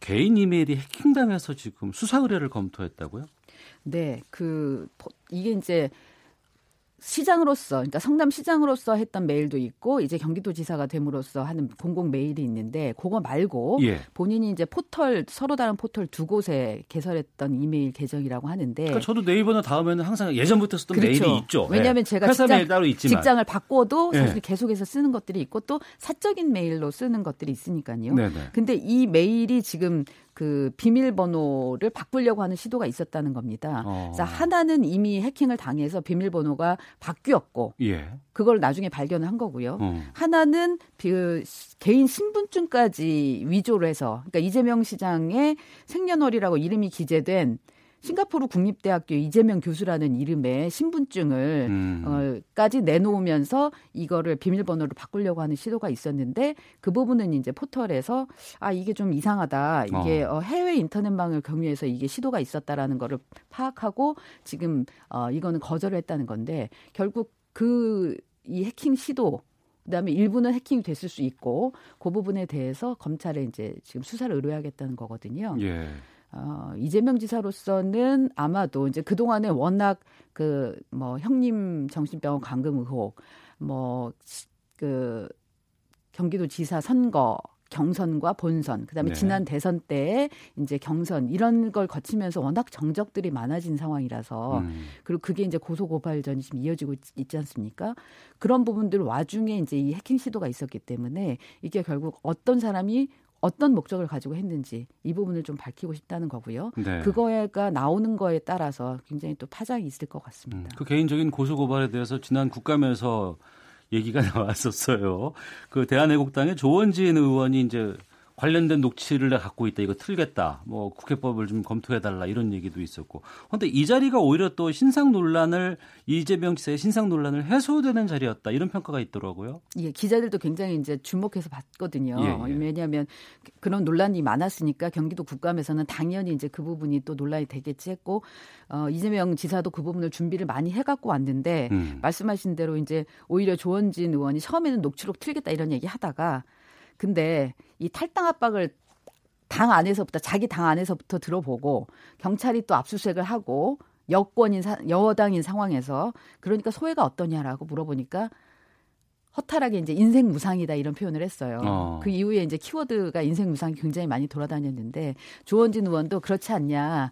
개인 이메일이 해킹당해서 지금 수사 의뢰를 검토했다고요? 네, 그 포- 이게 이제 시장으로서, 그러니까 성남 시장으로서 했던 메일도 있고 이제 경기도지사가 됨으로써 하는 공공 메일이 있는데 그거 말고 예. 본인이 이제 포털 서로 다른 포털 두 곳에 개설했던 이메일 계정이라고 하는데 그러니까 저도 네이버나 다음에는 항상 예전부터 쓰던 그렇죠. 메일이 있죠. 왜냐하면 예. 제가 직장, 직장을 바꿔도 예. 사실 계속해서 쓰는 것들이 있고 또 사적인 메일로 쓰는 것들이 있으니까요. 네네. 근데 이 메일이 지금 그 비밀번호를 바꾸려고 하는 시도가 있었다는 겁니다. 어. 그래서 하나는 이미 해킹을 당해서 비밀번호가 바뀌었고 예. 그걸 나중에 발견을 한 거고요. 어. 하나는 그 시- 개인 신분증까지 위조를 해서 그러니까 이재명 시장의 생년월일하고 이름이 기재된 싱가포르 국립대학교 이재명 교수라는 이름의 신분증을 음. 어, 까지 내놓으면서 이거를 비밀번호로 바꾸려고 하는 시도가 있었는데 그 부분은 이제 포털에서 아 이게 좀 이상하다 이게 어. 어, 해외 인터넷망을 경유해서 이게 시도가 있었다라는 거를 파악하고 지금 어, 이거는 거절을 했다는 건데 결국 그 이 해킹 시도 그다음에 일부는 해킹이 됐을 수 있고 그 부분에 대해서 검찰에 이제 지금 수사를 의뢰하겠다는 거거든요. 예. 어, 이재명 지사로서는 아마도 이제 그동안에 워낙 그 뭐 형님 정신병원 감금 의혹 뭐그 경기도 지사 선거 경선과 본선 그다음에 네. 지난 대선 때 이제 경선 이런 걸 거치면서 워낙 정적들이 많아진 상황이라서 음. 그리고 그게 이제 고소 고발전이 지금 이어지고 있, 있지 않습니까? 그런 부분들 와중에 이제 이 해킹 시도가 있었기 때문에 이게 결국 어떤 사람이 어떤 목적을 가지고 했는지 이 부분을 좀 밝히고 싶다는 거고요. 네. 그거가 나오는 거에 따라서 굉장히 또 파장이 있을 것 음, 같습니다. 그 개인적인 고소 고발에 대해서 지난 국감에서 얘기가 나왔었어요. 그 대한애국당의 조원진 의원이 이제 관련된 녹취를 내가 갖고 있다. 이거 틀겠다. 뭐 국회법을 좀 검토해 달라 이런 얘기도 있었고. 그런데 이 자리가 오히려 또 신상 논란을 이재명 지사의 신상 논란을 해소되는 자리였다. 이런 평가가 있더라고요. 예, 기자들도 굉장히 이제 주목해서 봤거든요. 예, 예. 왜냐하면 그런 논란이 많았으니까 경기도 국감에서는 당연히 이제 그 부분이 또 논란이 되겠지 했고 어, 이재명 지사도 그 부분을 준비를 많이 해갖고 왔는데 음. 말씀하신 대로 이제 오히려 조원진 의원이 처음에는 녹취록 틀겠다 이런 얘기 하다가 근데 이 탈당 압박을 당 안에서부터 자기 당 안에서부터 들어보고 경찰이 또 압수수색을 하고 여권인 사- 여당인 상황에서 그러니까 소회가 어떠냐라고 물어보니까 허탈하게 이제 인생 무상이다 이런 표현을 했어요. 어. 그 이후에 이제 키워드가 인생 무상이 굉장히 많이 돌아다녔는데 조원진 의원도 그렇지 않냐.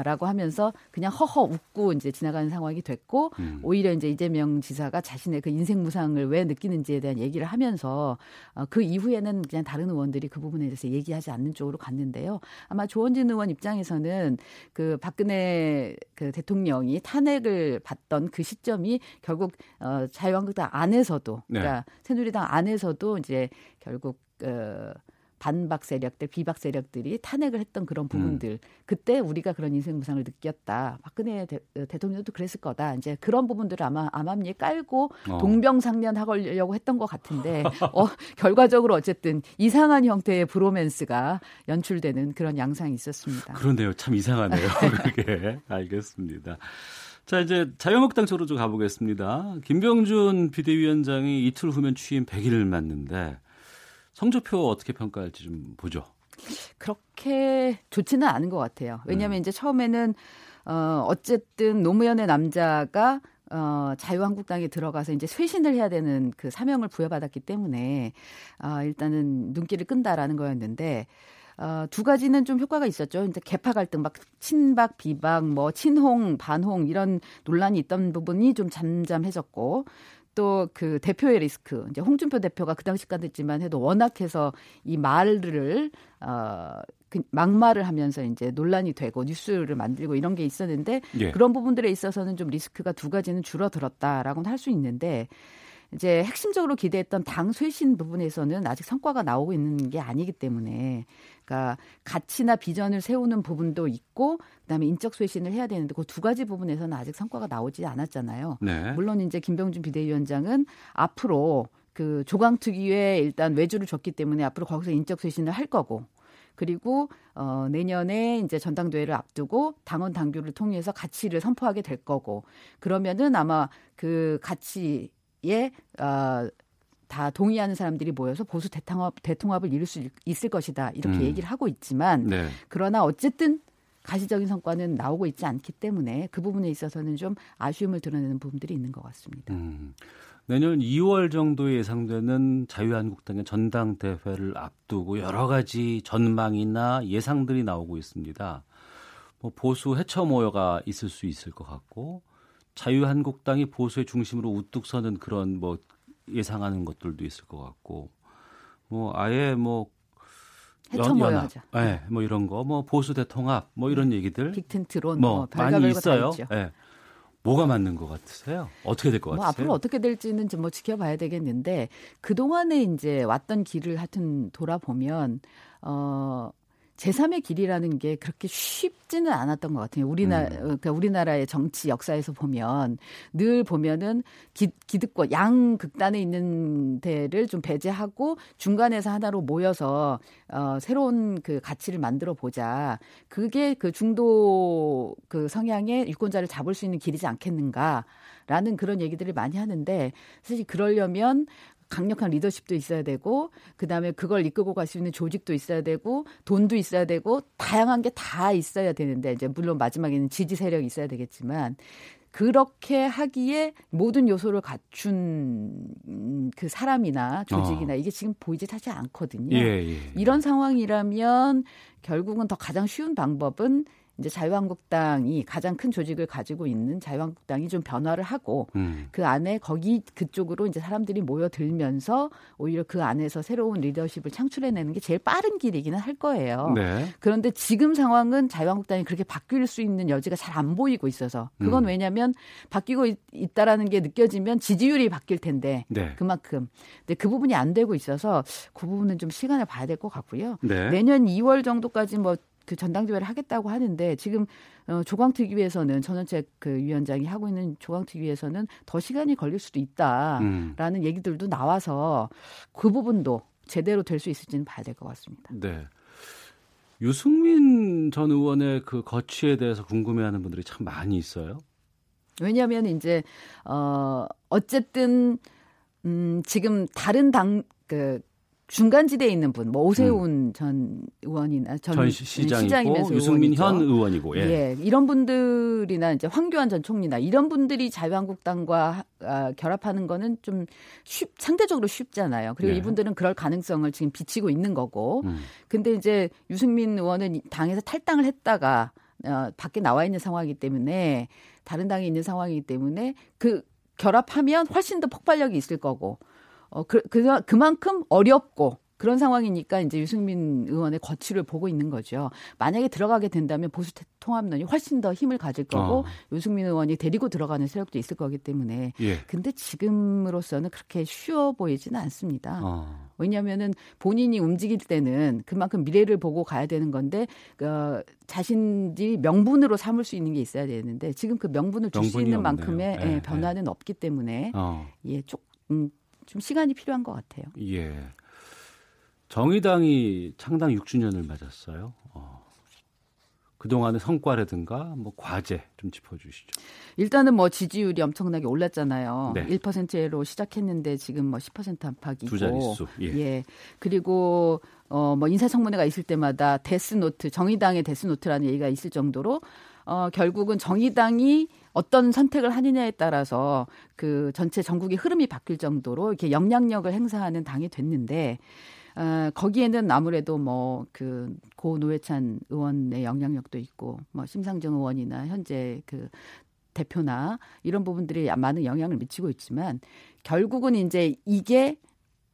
라고 하면서 그냥 허허 웃고 이제 지나가는 상황이 됐고 음. 오히려 이제 이재명 지사가 자신의 그 인생 무상을 왜 느끼는지에 대한 얘기를 하면서 어, 그 이후에는 그냥 다른 의원들이 그 부분에 대해서 얘기하지 않는 쪽으로 갔는데요. 아마 조원진 의원 입장에서는 그 박근혜 그 대통령이 탄핵을 받던 그 시점이 결국 어, 자유한국당 안에서도 네. 그러니까 새누리당 안에서도 이제 결국 어, 반박 세력들, 비박 세력들이 탄핵을 했던 그런 부분들. 음. 그때 우리가 그런 인생 무상을 느꼈다. 박근혜 대, 통령도 그랬을 거다. 이제 그런 부분들을 아마 암암리에 깔고 어. 동병상련하려고 했던 것 같은데 어, 결과적으로 어쨌든 이상한 형태의 브로맨스가 연출되는 그런 양상이 있었습니다. 그런데요. 참 이상하네요. 그게 알겠습니다. 자, 이제 자유한국당 쪽으로 좀 가보겠습니다. 김병준 비대위원장이 이틀 후면 취임 100일을 맞는데 성적표 어떻게 평가할지 좀 보죠. 그렇게 좋지는 않은 것 같아요. 왜냐하면 음. 이제 처음에는 어 어쨌든 노무현의 남자가 어, 자유한국당에 들어가서 이제 쇄신을 해야 되는 그 사명을 부여받았기 때문에 어, 일단은 눈길을 끈다라는 거였는데 어, 두 가지는 좀 효과가 있었죠. 이제 개파 갈등, 막 친박, 비박, 뭐 친홍, 반홍 이런 논란이 있던 부분이 좀 잠잠해졌고 또 그 대표의 리스크 이제 홍준표 대표가 그 당시까지 했지만 해도 워낙해서 이 말을 어 그 막말을 하면서 이제 논란이 되고 뉴스를 만들고 이런 게 있었는데 예. 그런 부분들에 있어서는 좀 리스크가 두 가지는 줄어들었다라고는 할 수 있는데 이제 핵심적으로 기대했던 당 쇄신 부분에서는 아직 성과가 나오고 있는 게 아니기 때문에 그러니까 가치나 비전을 세우는 부분도 있고 그다음에 인적 쇄신을 해야 되는데 그 두 가지 부분에서는 아직 성과가 나오지 않았잖아요. 네. 물론 이제 김병준 비대위원장은 앞으로 그 조강특위에 일단 외주를 줬기 때문에 앞으로 거기서 인적 쇄신을 할 거고 그리고 어 내년에 이제 전당대회를 앞두고 당원 당규를 통해서 가치를 선포하게 될 거고 그러면은 아마 그 가치에 어, 다 동의하는 사람들이 모여서 보수 대통합, 대통합을 이룰 수 있을 것이다 이렇게 음. 얘기를 하고 있지만 네. 그러나 어쨌든 가시적인 성과는 나오고 있지 않기 때문에 그 부분에 있어서는 좀 아쉬움을 드러내는 부분들이 있는 것 같습니다. 음. 내년 2월 정도에 예상되는 자유한국당의 전당대회를 앞두고 여러 가지 전망이나 예상들이 나오고 있습니다. 뭐 보수 해처 모여가 있을 수 있을 것 같고 자유한국당이 보수의 중심으로 우뚝 서는 그런 뭐 예상하는 것들도 있을 것 같고 뭐 아예 뭐 연, 연합, 예, 네, 뭐 이런 거, 뭐 보수 대통합, 뭐 이런 얘기들, 빅텐트론, 뭐, 뭐 많이 있어요. 예. 네. 뭐가 맞는 것 같으세요? 어떻게 될 것 같으세요? 뭐 앞으로 어떻게 될지는 좀 뭐 지켜봐야 되겠는데 그 동안에 이제 왔던 길을 하여튼 돌아보면 어 제3의 길이라는 게 그렇게 쉽지는 않았던 것 같아요. 우리나라, 음. 그러니까 우리나라의 정치 역사에서 보면 늘 보면은 기, 기득권, 양 극단에 있는 데를 좀 배제하고 중간에서 하나로 모여서 어, 새로운 그 가치를 만들어 보자. 그게 그 중도 그 성향의 유권자를 잡을 수 있는 길이지 않겠는가. 라는 그런 얘기들을 많이 하는데 사실 그러려면 강력한 리더십도 있어야 되고 그다음에 그걸 이끌고 갈 수 있는 조직도 있어야 되고 돈도 있어야 되고 다양한 게 다 있어야 되는데 이제 물론 마지막에는 지지 세력이 있어야 되겠지만 그렇게 하기에 모든 요소를 갖춘 그 사람이나 조직이나 어. 이게 지금 보이지 사실 않거든요. 예, 예. 이런 상황이라면 결국은 더 가장 쉬운 방법은 이제 자유한국당이 가장 큰 조직을 가지고 있는 자유한국당이 좀 변화를 하고 음. 그 안에 거기 그쪽으로 이제 사람들이 모여들면서 오히려 그 안에서 새로운 리더십을 창출해내는 게 제일 빠른 길이기는 할 거예요. 네. 그런데 지금 상황은 자유한국당이 그렇게 바뀔 수 있는 여지가 잘 안 보이고 있어서 그건 음. 왜냐하면 바뀌고 있, 있다라는 게 느껴지면 지지율이 바뀔 텐데 네. 그만큼 근데 그 부분이 안 되고 있어서 그 부분은 좀 시간을 봐야 될 것 같고요. 네. 내년 2월 정도까지 뭐 그 전당대회를 하겠다고 하는데 지금 어, 조광특위에서는 전원책 그 위원장이 하고 있는 조광특위에서는 더 시간이 걸릴 수도 있다라는 음. 얘기들도 나와서 그 부분도 제대로 될 수 있을지는 봐야 될 것 같습니다. 네. 유승민 전 의원의 그 거취에 대해서 궁금해하는 분들이 참 많이 있어요. 왜냐하면 이제 어 어쨌든 음 지금 다른 당 그 중간지대에 있는 분, 뭐 오세훈 음. 전 의원이나 전, 전 시장이고 유승민 현 의원이고, 예. 예. 이런 분들이나 이제 황교안 전 총리나 이런 분들이 자유한국당과 아, 결합하는 거는 좀 쉽, 상대적으로 쉽잖아요. 그리고 예. 이분들은 그럴 가능성을 지금 비치고 있는 거고, 음. 근데 이제 유승민 의원은 당에서 탈당을 했다가 어, 밖에 나와 있는 상황이기 때문에 다른 당에 있는 상황이기 때문에 그 결합하면 훨씬 더 폭발력이 있을 거고. 어, 그, 그, 그만큼 어렵고 그런 상황이니까 이제 유승민 의원의 거취를 보고 있는 거죠. 만약에 들어가게 된다면 보수 통합론이 훨씬 더 힘을 가질 거고 어. 유승민 의원이 데리고 들어가는 세력도 있을 거기 때문에 예. 근데 지금으로서는 그렇게 쉬워 보이지는 않습니다. 어. 왜냐하면은 본인이 움직일 때는 그만큼 미래를 보고 가야 되는 건데 어, 자신이 명분으로 삼을 수 있는 게 있어야 되는데 지금 그 명분을 줄 수 있는 없네요. 만큼의 예, 예, 변화는 없기 때문에 어. 예, 좀, 음, 좀 시간이 필요한 것 같아요. 예. 정의당이 창당 6주년을 맞았어요. 어. 그동안의 성과라든가 뭐 과제 좀 짚어주시죠. 일단은 뭐 지지율이 엄청나게 올랐잖아요. 네. 1%로 시작했는데 지금 뭐 10% 안팎이고. 두 자릿수, 예. 그리고 어뭐 인사청문회가 있을 때마다 데스노트, 정의당의 데스노트라는 얘기가 있을 정도로 어 결국은 정의당이 어떤 선택을 하느냐에 따라서 그 전체 정국의 흐름이 바뀔 정도로 이렇게 영향력을 행사하는 당이 됐는데 어, 거기에는 아무래도 뭐 그 고 노회찬 의원의 영향력도 있고 뭐 심상정 의원이나 현재 그 대표나 이런 부분들이 많은 영향을 미치고 있지만 결국은 이제 이게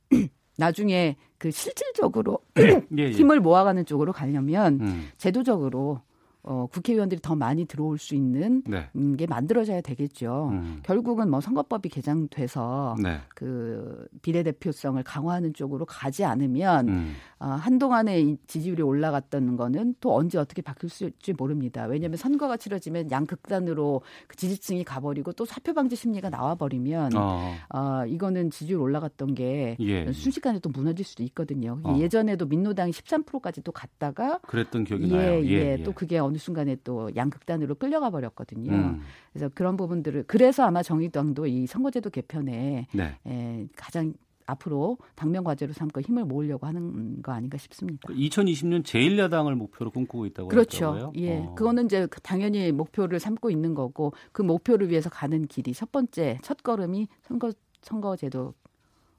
나중에 그 실질적으로 예, 예. 힘을 모아가는 쪽으로 가려면 음. 제도적으로 어, 국회의원들이 더 많이 들어올 수 있는 네. 음, 게 만들어져야 되겠죠. 음. 결국은 뭐 선거법이 개정돼서 네. 그 비례대표성을 강화하는 쪽으로 가지 않으면 음. 어, 한동안에 이 지지율이 올라갔던 거는 또 언제 어떻게 바뀔 수 있을지 모릅니다. 왜냐하면 선거가 치러지면 양극단으로 그 지지층이 가버리고 또 사표 방지 심리가 나와버리면 어. 어, 이거는 지지율 올라갔던 게 예. 순식간에 또 무너질 수도 있거든요. 어. 예전에도 민노당이 13%까지 또 갔다가 그랬던 기억이 예, 나요. 예, 예, 예. 또 그게 어느 순간에 또 양극단으로 끌려가 버렸거든요. 음. 그래서 그런 부분들을 그래서 아마 정의당도 이 선거제도 개편에 네. 에, 가장 앞으로 당면 과제로 삼고 힘을 모으려고 하는 거 아닌가 싶습니다. 2020년 제1야당을 목표로 꿈꾸고 있다고 그렇죠. 하더라고요. 예. 어. 그거는 이제 그 당연히 목표를 삼고 있는 거고 그 목표를 위해서 가는 길이 첫 번째 첫 걸음이 선거 선거제도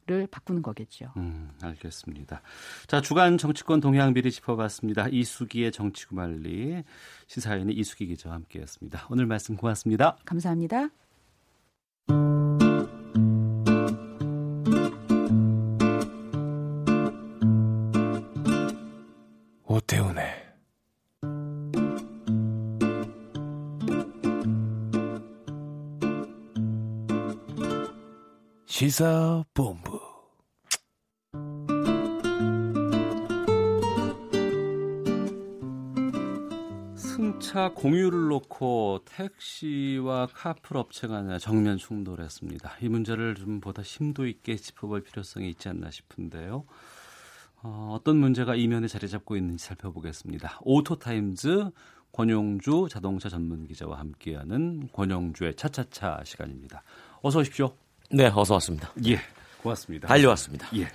를 바꾸는 거겠죠. 음, 알겠습니다. 자, 주간 정치권 동향비리 짚어봤습니다. 이수기의 정치구말리 시사인의 이수기 기자와 함께했습니다. 오늘 말씀 고맙습니다. 감사합니다. 오태훈의 시사본부 승차 공유를 놓고 택시와 카풀 업체 간의 정면 충돌했습니다. 이 문제를 좀 보다 심도 있게 짚어볼 필요성이 있지 않나 싶은데요. 어, 어떤 문제가 이면에 자리 잡고 있는지 살펴보겠습니다. 오토타임즈 권용주 자동차 전문 기자와 함께하는 권용주의 차차차 시간입니다. 어서 오십시오. 네, 어서 왔습니다. 예, 고맙습니다. 달려왔습니다. 예.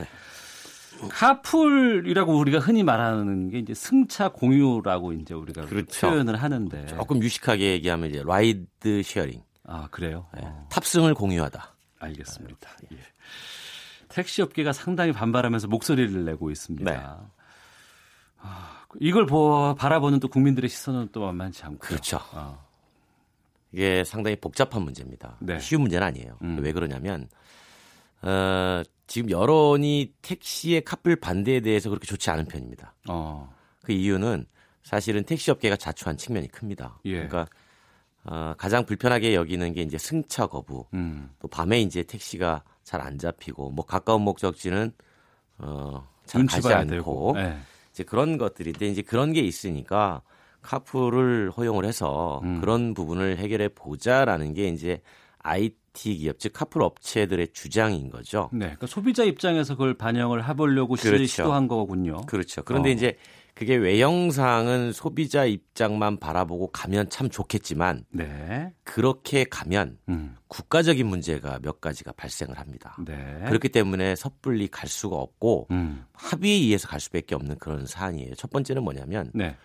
카풀이라고 우리가 흔히 말하는 게 이제 승차 공유라고 이제 우리가 그렇죠. 표현을 하는데 조금 유식하게 얘기하면 이제 ride sharing. 아 그래요? 네, 어. 탑승을 공유하다. 알겠습니다. 예. 택시 업계가 상당히 반발하면서 목소리를 내고 있습니다. 네. 아, 이걸 보, 바라보는 또 국민들의 시선은 또 만만치 않고 그렇죠. 아, 이게 상당히 복잡한 문제입니다. 네. 쉬운 문제는 아니에요. 음. 왜 그러냐면 어, 지금 여론이 택시의 카풀 반대에 대해서 그렇게 좋지 않은 편입니다. 어, 그 이유는 사실은 택시 업계가 자초한 측면이 큽니다. 예. 그러니까 어, 가장 불편하게 여기는 게 이제 승차 거부, 음, 또 밤에 이제 택시가 잘 안 잡히고 뭐 가까운 목적지는 어, 잘 눈치 가지 않고. 네. 이제 그런 것들인데 이제 그런 게 있으니까 카풀을 허용을 해서 음. 그런 부분을 해결해 보자라는 게 이제 IT 기업 즉 카풀 업체들의 주장인 거죠. 네, 그러니까 소비자 입장에서 그걸 반영을 해보려고 시- 그렇죠. 시도한 거군요. 그렇죠. 그런데 어. 이제 그게 외형상은 소비자 입장만 바라보고 가면 참 좋겠지만 네, 그렇게 가면 음, 국가적인 문제가 몇 가지가 발생을 합니다. 네, 그렇기 때문에 섣불리 갈 수가 없고 음, 합의에 의해서 갈 수밖에 없는 그런 사안이에요. 첫 번째는 뭐냐면 네,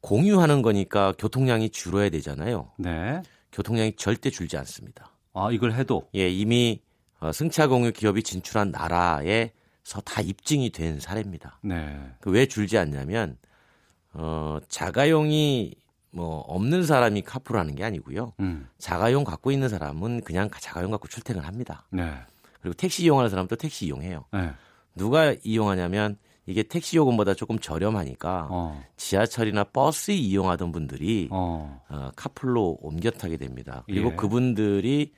공유하는 거니까 교통량이 줄어야 되잖아요. 네. 교통량이 절대 줄지 않습니다. 아 이걸 해도 예, 이미 어, 승차 공유 기업이 진출한 나라에서 다 입증이 된 사례입니다. 네, 그왜 줄지 않냐면 어, 자가용이 뭐 없는 사람이 카풀하는 게 아니고요. 음, 자가용 갖고 있는 사람은 그냥 자가용 갖고 출퇴근을 합니다. 네, 그리고 택시 이용하는 사람도 택시 이용해요. 네, 누가 이용하냐면 이게 택시 요금보다 조금 저렴하니까 어. 지하철이나 버스 이용하던 분들이 어. 카풀로 옮겨 타게 됩니다. 그리고 예. 그분들이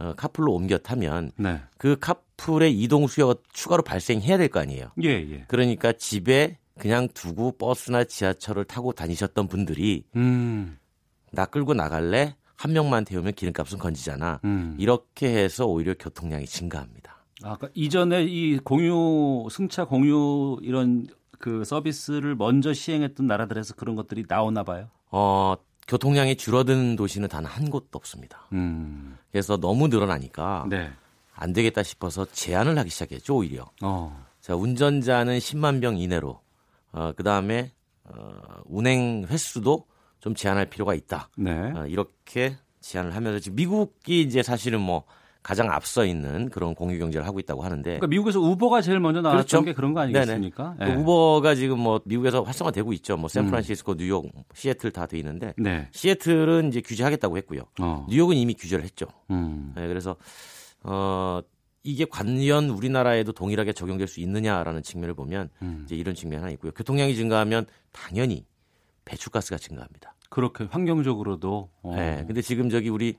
어, 카풀로 옮겨 타면 네. 그 카풀의 이동 수요가 추가로 발생해야 될 거 아니에요. 예, 예. 그러니까 집에 그냥 두고 버스나 지하철을 타고 다니셨던 분들이 음. 나 끌고 나갈래? 한 명만 태우면 기름값은 건지잖아. 음. 이렇게 해서 오히려 교통량이 증가합니다. 아까 그러니까 이전에 이 공유 승차 공유 이런 그 서비스를 먼저 시행했던 나라들에서 그런 것들이 나오나 봐요. 어, 교통량이 줄어든 도시는 단 한 곳도 없습니다. 음. 그래서 너무 늘어나니까 네. 안 되겠다 싶어서 제한을 하기 시작했죠, 오히려. 어. 자, 운전자는 10만 병 이내로, 어, 그 다음에, 어, 운행 횟수도 좀 제한할 필요가 있다. 네. 어, 이렇게 제한을 하면서 지금 미국이 이제 사실은 뭐 가장 앞서 있는 그런 공유 경제를 하고 있다고 하는데. 그러니까 미국에서 우버가 제일 먼저 나왔던 그렇죠. 게 그런 거 아니겠습니까? 예. 그 우버가 지금 뭐 미국에서 활성화되고 있죠. 뭐 샌프란시스코, 뉴욕, 시애틀 다 돼 있는데 네. 시애틀은 이제 규제하겠다고 했고요. 어. 뉴욕은 이미 규제를 했죠. 음. 네, 그래서 어 이게 관련 우리나라에도 동일하게 적용될 수 있느냐라는 측면을 보면 음. 이제 이런 측면이 하나 있고요. 교통량이 증가하면 당연히 배출가스가 증가합니다. 그렇게 환경적으로도. 어. 네, 근데 지금 저기 우리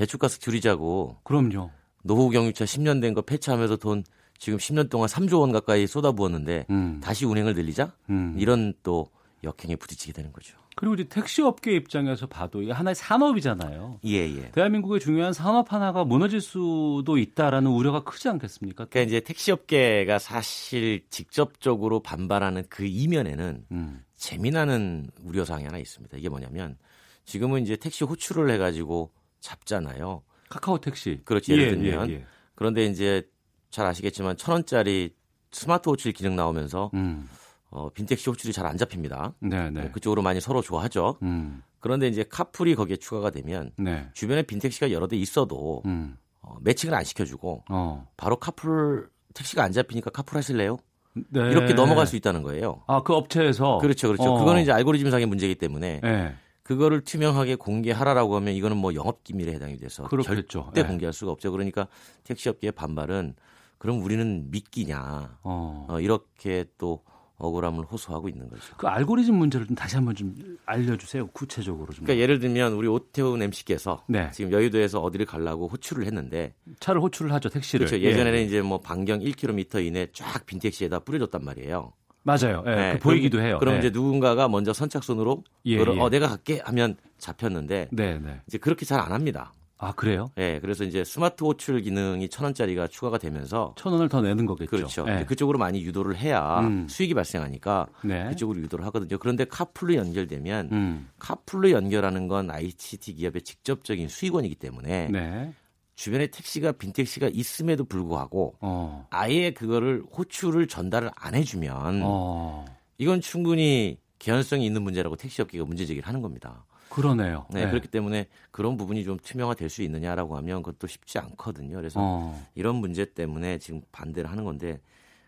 배출가스 줄이자고. 그럼요. 노후 경유차 10년 된 거 폐차하면서 돈 지금 10년 동안 3조 원 가까이 쏟아부었는데 음. 다시 운행을 늘리자 음. 이런 또 역행에 부딪히게 되는 거죠. 그리고 이제 택시 업계 입장에서 봐도 이게 하나의 산업이잖아요. 예, 예. 대한민국의 중요한 산업 하나가 무너질 수도 있다라는 우려가 크지 않겠습니까? 그러니까 이제 택시 업계가 사실 직접적으로 반발하는 그 이면에는 음. 재미나는 우려 사항이 하나 있습니다. 이게 뭐냐면 지금은 이제 택시 호출을 해 가지고 잡잖아요. 카카오 택시. 그렇지 예를 예, 들면 예, 예. 그런데 이제 잘 아시겠지만 천 원짜리 스마트 호출 기능 나오면서 음. 어, 빈택시 호출이 잘 안 잡힙니다. 네, 네. 어, 그쪽으로 많이 서로 좋아하죠. 음. 그런데 이제 카풀이 거기에 추가가 되면 네. 주변에 빈택시가 여러 대 있어도 음. 어, matching을 안 시켜주고 어. 바로 카풀 택시가 안 잡히니까 카풀 하실래요? 네. 이렇게 넘어갈 수 있다는 거예요. 아, 그 업체에서 그렇죠, 그렇죠. 어. 그거는 이제 알고리즘상의 문제이기 때문에 네. 그거를 투명하게 공개하라라고 하면 이거는 뭐 영업 기밀에 해당이 돼서 그렇겠죠. 절대 네. 공개할 수가 없죠. 그러니까 택시업계의 반발은 그럼 우리는 믿기냐 어. 어, 이렇게 또 억울함을 호소하고 있는 거죠. 그 알고리즘 문제를 좀 다시 한번 좀 알려주세요. 구체적으로 좀. 그러니까 예를 들면 우리 오태훈 MC께서 네. 지금 여의도에서 어디를 가려고 호출을 했는데 차를 호출을 하죠 택시를. 그렇죠. 예전에는 이제 뭐 반경 1km 이내 쫙 빈 택시에다 뿌려줬단 말이에요. 맞아요. 예, 네, 그 보이기도 그럼, 해요. 그럼 예. 이제 누군가가 먼저 선착순으로 예, 그걸 예. 어 내가 갈게 하면 잡혔는데 네, 네. 이제 그렇게 잘 안 합니다. 아 그래요? 예, 그래서 이제 스마트 호출 기능이 천 원짜리가 추가가 되면서 천 원을 더 내는 거겠죠. 그렇죠. 예. 이제 그쪽으로 많이 유도를 해야 음. 수익이 발생하니까 네. 그쪽으로 유도를 하거든요. 그런데 카풀로 연결되면 음. 카풀로 연결하는 건 ICT 기업의 직접적인 수익원이기 때문에 네. 주변에 택시가 빈 택시가 있음에도 불구하고 어. 아예 그거를 호출을 전달을 안 해주면 어. 이건 충분히 개연성이 있는 문제라고 택시업계가 문제 제기를 하는 겁니다. 그러네요. 네, 네. 그렇기 때문에 그런 부분이 좀 투명화될 수 있느냐라고 하면 그것도 쉽지 않거든요. 그래서 어. 이런 문제 때문에 지금 반대를 하는 건데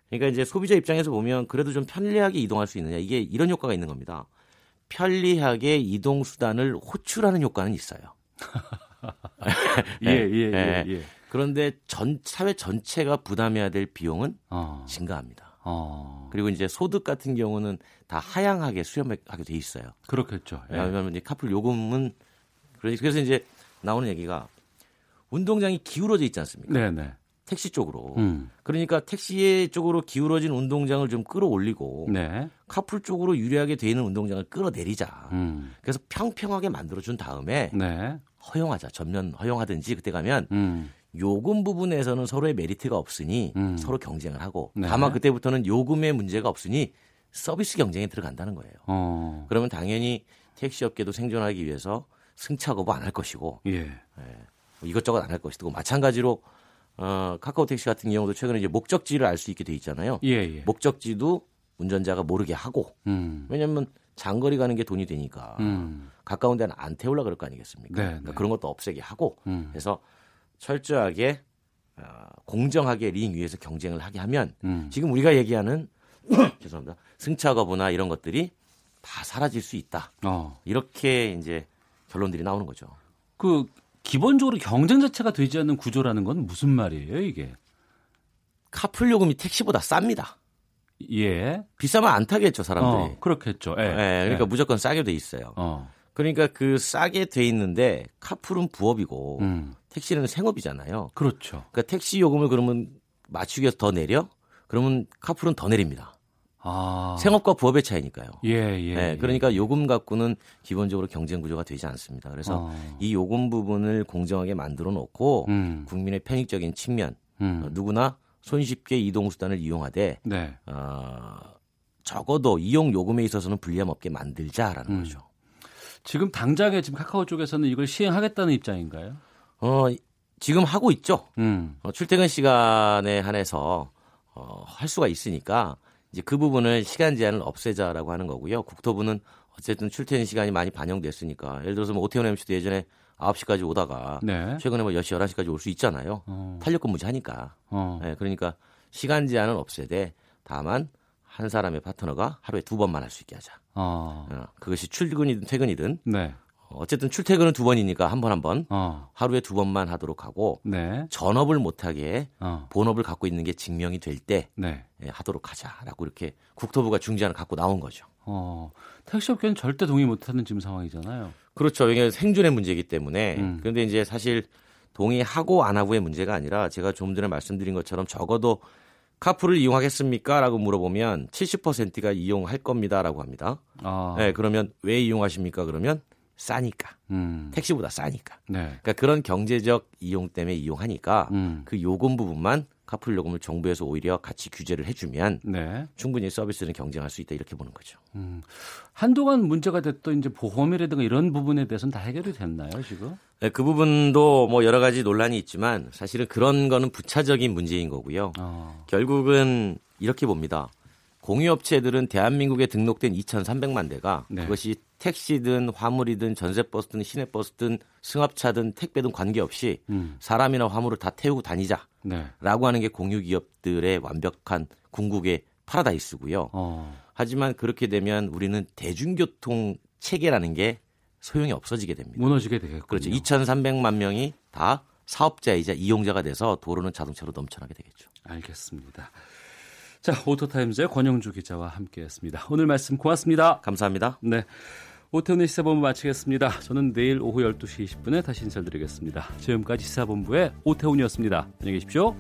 그러니까 이제 소비자 입장에서 보면 그래도 좀 편리하게 이동할 수 있느냐 이게 이런 효과가 있는 겁니다. 편리하게 이동 수단을 호출하는 효과는 있어요. 예, 예, 예, 예. 그런데 전 사회 전체가 부담해야 될 비용은 어. 증가합니다. 어. 그리고 이제 소득 같은 경우는 다 하향하게 수렴하게 돼 있어요. 그렇겠죠. 예. 왜냐하면 이제 카풀 요금은 그래서 이제 나오는 얘기가 운동장이 기울어져 있지 않습니까? 네, 네. 택시 쪽으로. 음. 그러니까 택시 쪽으로 기울어진 운동장을 좀 끌어올리고 네. 카풀 쪽으로 유리하게 돼 있는 운동장을 끌어내리자. 음. 그래서 평평하게 만들어 준 다음에 네. 허용하자. 전면 허용하든지 그때 가면 음. 요금 부분에서는 서로의 메리트가 없으니 음. 서로 경쟁을 하고 네. 다만 그때부터는 요금의 문제가 없으니 서비스 경쟁에 들어간다는 거예요. 어. 그러면 당연히 택시 업계도 생존하기 위해서 승차 거부 안 할 것이고 예. 뭐 이것저것 안 할 것이고 마찬가지로 어, 카카오 택시 같은 경우도 최근에 이제 목적지를 알 수 있게 돼 있잖아요. 예, 예. 목적지도 운전자가 모르게 하고 음. 왜냐하면 장거리 가는 게 돈이 되니까 음. 가까운 데는 안 태우려 그럴 거 아니겠습니까? 네, 그러니까 네. 그런 것도 없애게 하고 음. 그래서 철저하게 어, 공정하게 링 위에서 경쟁을 하게 하면 음. 지금 우리가 얘기하는 죄송합니다 승차 거부나 이런 것들이 다 사라질 수 있다. 어. 이렇게 이제 결론들이 나오는 거죠. 그 기본적으로 경쟁 자체가 되지 않는 구조라는 건 무슨 말이에요, 이게? 카풀 요금이 택시보다 쌉니다. 예. 비싸면 안 타겠죠, 사람들이. 어, 그렇겠죠. 예. 예, 그러니까 예. 무조건 싸게 돼 있어요. 어. 그러니까 그 싸게 돼 있는데 카풀은 부업이고 음. 택시는 생업이잖아요. 그렇죠. 그러니까 택시 요금을 그러면 맞추기 위해서 더 내려? 그러면 카풀은 더 내립니다. 아. 생업과 부업의 차이니까요. 예, 예. 네, 그러니까 요금 갖고는 기본적으로 경쟁 구조가 되지 않습니다. 그래서 어. 이 요금 부분을 공정하게 만들어 놓고 음. 국민의 편익적인 측면 음. 어, 누구나 손쉽게 이동 수단을 이용하되 네. 어, 적어도 이용 요금에 있어서는 불리함 없게 만들자라는 음. 거죠. 지금 당장에 지금 카카오 쪽에서는 이걸 시행하겠다는 입장인가요? 어, 지금 하고 있죠. 음. 어, 출퇴근 시간에 한해서 어, 할 수가 있으니까 이제 그 부분을 시간 제한을 없애자라고 하는 거고요. 국토부는 어쨌든 출퇴근 시간이 많이 반영됐으니까 예를 들어서 뭐 오태훈 MC도 예전에 9시까지 오다가 네. 최근에 뭐 10시, 11시까지 올 수 있잖아요. 어. 탄력 근무제 하니까. 어. 네, 그러니까 시간 제한은 없애되 다만 한 사람의 파트너가 하루에 두 번만 할 수 있게 하자. 어. 어, 그것이 출근이든 퇴근이든 네. 어쨌든 출퇴근은 두 번이니까 한 번 한번 어. 하루에 두 번만 하도록 하고 네. 전업을 못하게 어. 본업을 갖고 있는 게 증명이 될때 네. 예, 하도록 하자라고 이렇게 국토부가 중재안을 갖고 나온 거죠. 어. 택시업계는 절대 동의 못하는 지금 상황이잖아요. 그렇죠. 이게 생존의 문제이기 때문에 음. 그런데 이제 사실 동의하고 안 하고의 문제가 아니라 제가 좀 전에 말씀드린 것처럼 적어도 카풀을 이용하겠습니까?라고 물어보면 70%가 이용할 겁니다 라고 합니다. 아. 네, 그러면 왜 이용하십니까? 그러면 싸니까 음. 택시보다 싸니까. 네. 그러니까 그런 경제적 이용 때문에 이용하니까 음. 그 요금 부분만 카풀 요금을 정부에서 오히려 같이 규제를 해주면 네. 충분히 서비스는 경쟁할 수 있다 이렇게 보는 거죠. 음. 한동안 문제가 됐던 이제 보험이라든가 이런 부분에 대해서는 다 해결이 됐나요, 지금? 네, 그 부분도 뭐 여러 가지 논란이 있지만 사실은 그런 거는 부차적인 문제인 거고요. 어. 결국은 이렇게 봅니다. 공유업체들은 대한민국에 등록된 2,300만 대가 네. 그것이 택시든 화물이든 전세버스든 시내버스든 승합차든 택배든 관계없이 음. 사람이나 화물을 다 태우고 다니자 라고 네. 하는 게 공유기업들의 완벽한 궁극의 파라다이스고요. 어. 하지만 그렇게 되면 우리는 대중교통 체계라는 게 소용이 없어지게 됩니다. 무너지게 되겠군요. 그렇죠. 2,300만 명이 다 사업자이자 이용자가 돼서 도로는 자동차로 넘쳐나게 되겠죠. 알겠습니다. 자, 오토타임즈의 권영주 기자와 함께했습니다. 오늘 말씀 고맙습니다. 감사합니다. 네. 오태훈의 시사본부 마치겠습니다. 저는 내일 오후 12시 20분에 다시 인사드리겠습니다. 지금까지 시사본부의 오태훈이었습니다. 안녕히 계십시오.